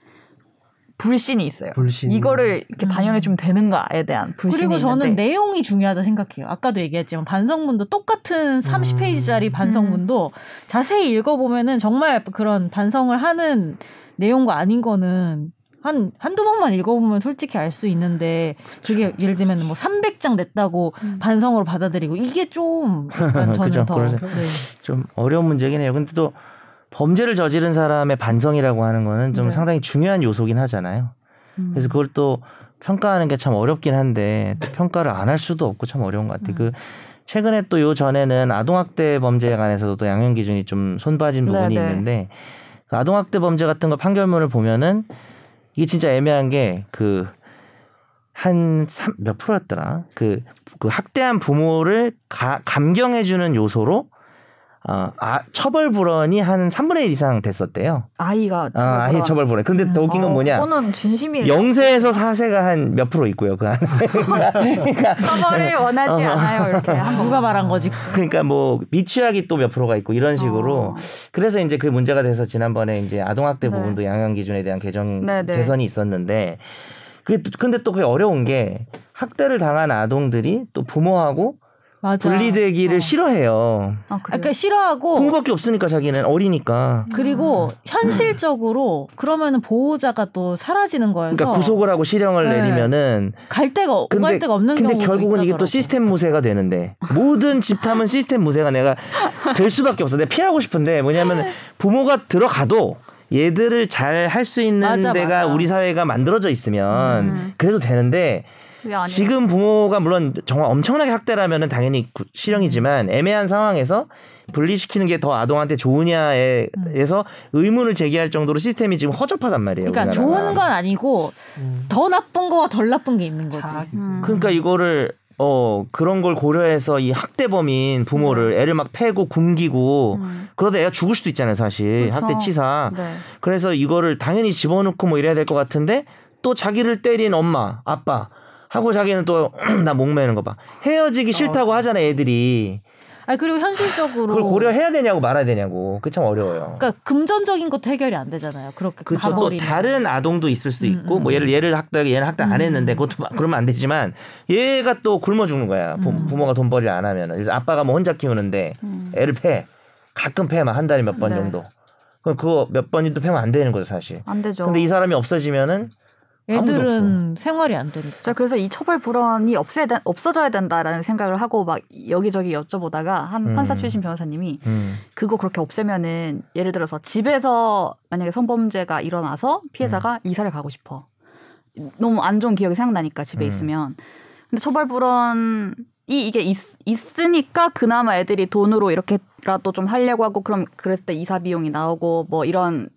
불신이 있어요. 불신. 이거를 이렇게 음. 반영해 주면 되는가에 대한 불신이 그리고 저는 있는데 내용이 중요하다 생각해요. 아까도 얘기했지만 반성문도 똑같은 30페이지짜리 반성문도 자세히 읽어보면은 정말 그런 반성을 하는 내용과 아닌 거는 한, 한두 번만 읽어보면 솔직히 알 수 있는데 그게 예를 들면 뭐 300장 냈다고 음. 반성으로 받아들이고 이게 좀 약간 <laughs> 저는 그죠. 더 네. 좀 어려운 문제긴 해요. 근데 또 범죄를 저지른 사람의 반성이라고 하는 거는 좀 네. 상당히 중요한 요소긴 하잖아요. 음. 그래서 그걸 또 평가하는 게 참 어렵긴 한데 또 평가를 안 할 수도 없고 참 어려운 것 같아요. 음. 그 최근에 또 요 전에는 아동학대 범죄에 관해서도 또 양형 기준이 좀 손빠진 부분이 네, 네. 있는데 그 아동학대 범죄 같은 거 판결문을 보면은 이게 진짜 애매한 게 그 한몇 프로였더라? 그, 그 학대한 부모를 가, 감경해주는 요소로 어, 아, 처벌 불원이 한 3분의 1 이상 됐었대요. 아이가 아, 아예 처벌 불원. 근데 더 웃긴 건 어, 뭐냐? 그거는 진심이에요. 0세에서 4세가 한 몇 프로 있고요. 그 안에. <laughs> 그러니까, 그러니까, 처벌을 원하지 어. 않아요. 이렇게 한 번. 누가 말한 거지? 그러니까 뭐 미취학이 또 몇 프로가 있고 이런 식으로 어. 그래서 이제 그 문제가 돼서 지난번에 이제 아동학대 네. 부분도 양형 기준에 대한 개정 네, 네. 개선이 있었는데 그게 또- 근데 또 그게 어려운 게 학대를 당한 아동들이 또 부모하고 맞아. 분리되기를 어. 싫어해요. 아, 아, 그래요? 그러니까 싫어하고 부모밖에 없으니까 자기는 어리니까. 그리고 현실적으로 그러면은 보호자가 또 사라지는 거여서 그러니까 구속을 하고 실형을 네. 내리면은 갈 데가 오갈 데가 없는 근데 결국은 이게 또 있다더라고. 시스템 무쇠가 되는데 모든 집탐은 <laughs> 시스템 무쇠가 내가 될 수밖에 없어. 내가 피하고 싶은데 뭐냐면 부모가 들어가도 얘들을 잘 할 수 있는 맞아, 데가 맞아. 우리 사회가 만들어져 있으면 음. 그래도 되는데. 지금 부모가 물론 정말 엄청나게 학대라면은 당연히 구- 실형이지만 애매한 상황에서 분리시키는 게 더 아동한테 좋으냐에서 의문을 제기할 정도로 시스템이 지금 허접하단 말이에요. 그러니까 우리나라가. 좋은 건 아니고 음. 더 나쁜 거와 덜 나쁜 게 있는 거지. 자학이죠. 음. 그러니까 이거를 어 그런 걸 고려해서 이 학대범인 부모를 애를 막 패고 굶기고 음. 그러다 애가 죽을 수도 있잖아요 사실 그렇죠. 학대 치사 네. 그래서 이거를 당연히 집어넣고 뭐 이래야 될 것 같은데 또 자기를 때린 엄마 아빠 하고 자기는 또 <clears throat> 나 목매는 거 봐 헤어지기 싫다고 하잖아 애들이 아니 그리고 현실적으로 그걸 고려해야 되냐고 말아야 되냐고 그게 참 어려워요. 그러니까 금전적인 것도 해결이 안 되잖아요. 그렇게 그렇죠. 또 가버리면. 다른 아동도 있을 수도 있고 음, 뭐 음. 얘를 얘를 학대 얘는 학대 안 음. 했는데 그것도 막 그러면 안 되지만 얘가 또 굶어 죽는 거야. 부, 음. 모가 돈벌이를 안 하면 그래서 아빠가 뭐 혼자 키우는데 음. 애를 패 가끔 패만 한 달에 몇번 네. 정도. 그럼 그거 몇 번이도 패면 안 되는 거죠 사실. 안 되죠. 근데 이 사람이 없어지면은 애들은 생활이 안 되니까. 저 그래서 이 처벌 불원이 없애야 된- 없어져야 된다라는 생각을 하고 막 여기저기 여쭤보다가 한 음. 판사 출신 변호사님이 음, 그거 그렇게 없애면은 예를 들어서 집에서 만약에 성범죄가 일어나서 피해자가 이사를 가고 싶어. 너무 안 좋은 기억이 생각나니까 집에 음. 있으면. 근데 처벌 불원이 이게 있, 있으니까 그나마 애들이 돈으로 이렇게라도 좀 하려고 하고 그럼 그랬을 때 이사 비용이 나오고 뭐 이런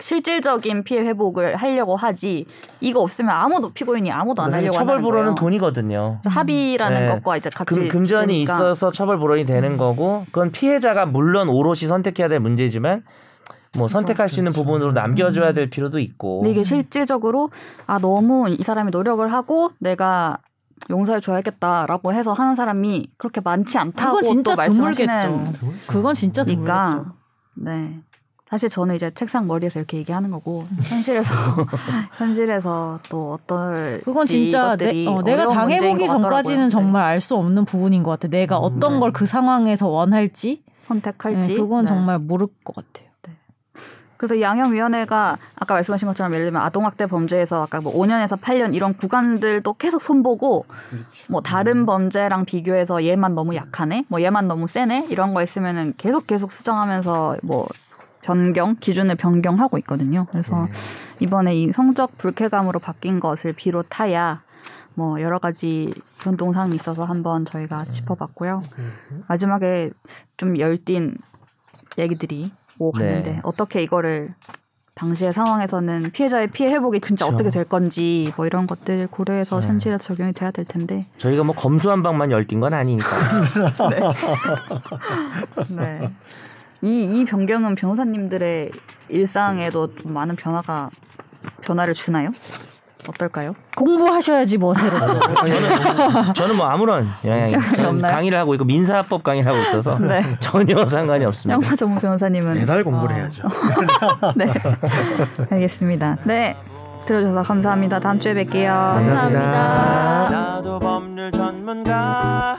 실질적인 피해 회복을 하려고 하지 이거 없으면 아무도 피고인이 아무도 안 하려고 처벌 거예요. 돈이거든요. 합의라는 네. 것과 이제 같이 금, 금전이 보니까 있어서 처벌 불원이 되는 거고 그건 피해자가 물론 오롯이 선택해야 될 문제지만 뭐 선택할 수 있는 부분으로 남겨줘야 될 필요도 있고. 근데 이게 실질적으로 아 너무 이 사람이 노력을 하고 내가 용서해 줘야겠다라고 해서 하는 사람이 그렇게 많지 않다고 그건 진짜 또 말씀하시는 드물겠죠. 그건 진짜 드물겠죠. 니까 네 사실 저는 이제 책상 머리에서 이렇게 얘기하는 거고 현실에서 <laughs> <laughs> 현실에서 또 어떨 그건 진짜 내, 어, 내가 당해보기 전까지는 정말 알 수 없는 부분인 것 같아. 내가 음, 어떤 네. 걸그 상황에서 원할지? 선택할지? 네, 그건 네. 정말 모를 것 같아요. 그래서 이 양형위원회가 아까 말씀하신 것처럼 예를 들면 아동학대 범죄에서 아까 뭐 5년에서 8년 이런 구간들도 계속 손보고 뭐 다른 범죄랑 비교해서 얘만 너무 약하네, 뭐 얘만 너무 세네? 이런 거 있으면은 계속 계속 수정하면서 뭐 변경 기준을 변경하고 있거든요. 그래서 네. 이번에 이 성적 불쾌감으로 바뀐 것을 비롯하야 뭐 여러 가지 변동 사항이 있어서 한번 저희가 짚어봤고요. 마지막에 좀 열띤 얘기들이 오고 갔는데 네. 어떻게 이거를 당시의 상황에서는 피해자의 피해 회복이 진짜 그쵸. 어떻게 될 건지 뭐 이런 것들 고려해서 네. 현실에 적용이 돼야 될 텐데. 저희가 뭐 검수 한 방만 열띤 건 아니니까. <laughs> 네. <laughs> 이, 이 변경은 변호사님들의 일상에도 좀 많은 변화가 변화를 주나요? 어떨까요? 공부하셔야지 뭐 새로. 저는 저는 뭐 아무런 영향이 <laughs> 저는 없나요? 강의를 하고 있고 민사법 강의를 하고 있어서 네. <laughs> 전혀 상관이 없습니다. 양파 전문 변호사님은 매달 공부를 어, 해야죠. <laughs> 네. 알겠습니다. 네. 들어주셔서 감사합니다. 다음 주에 뵐게요. 감사합니다. 전문가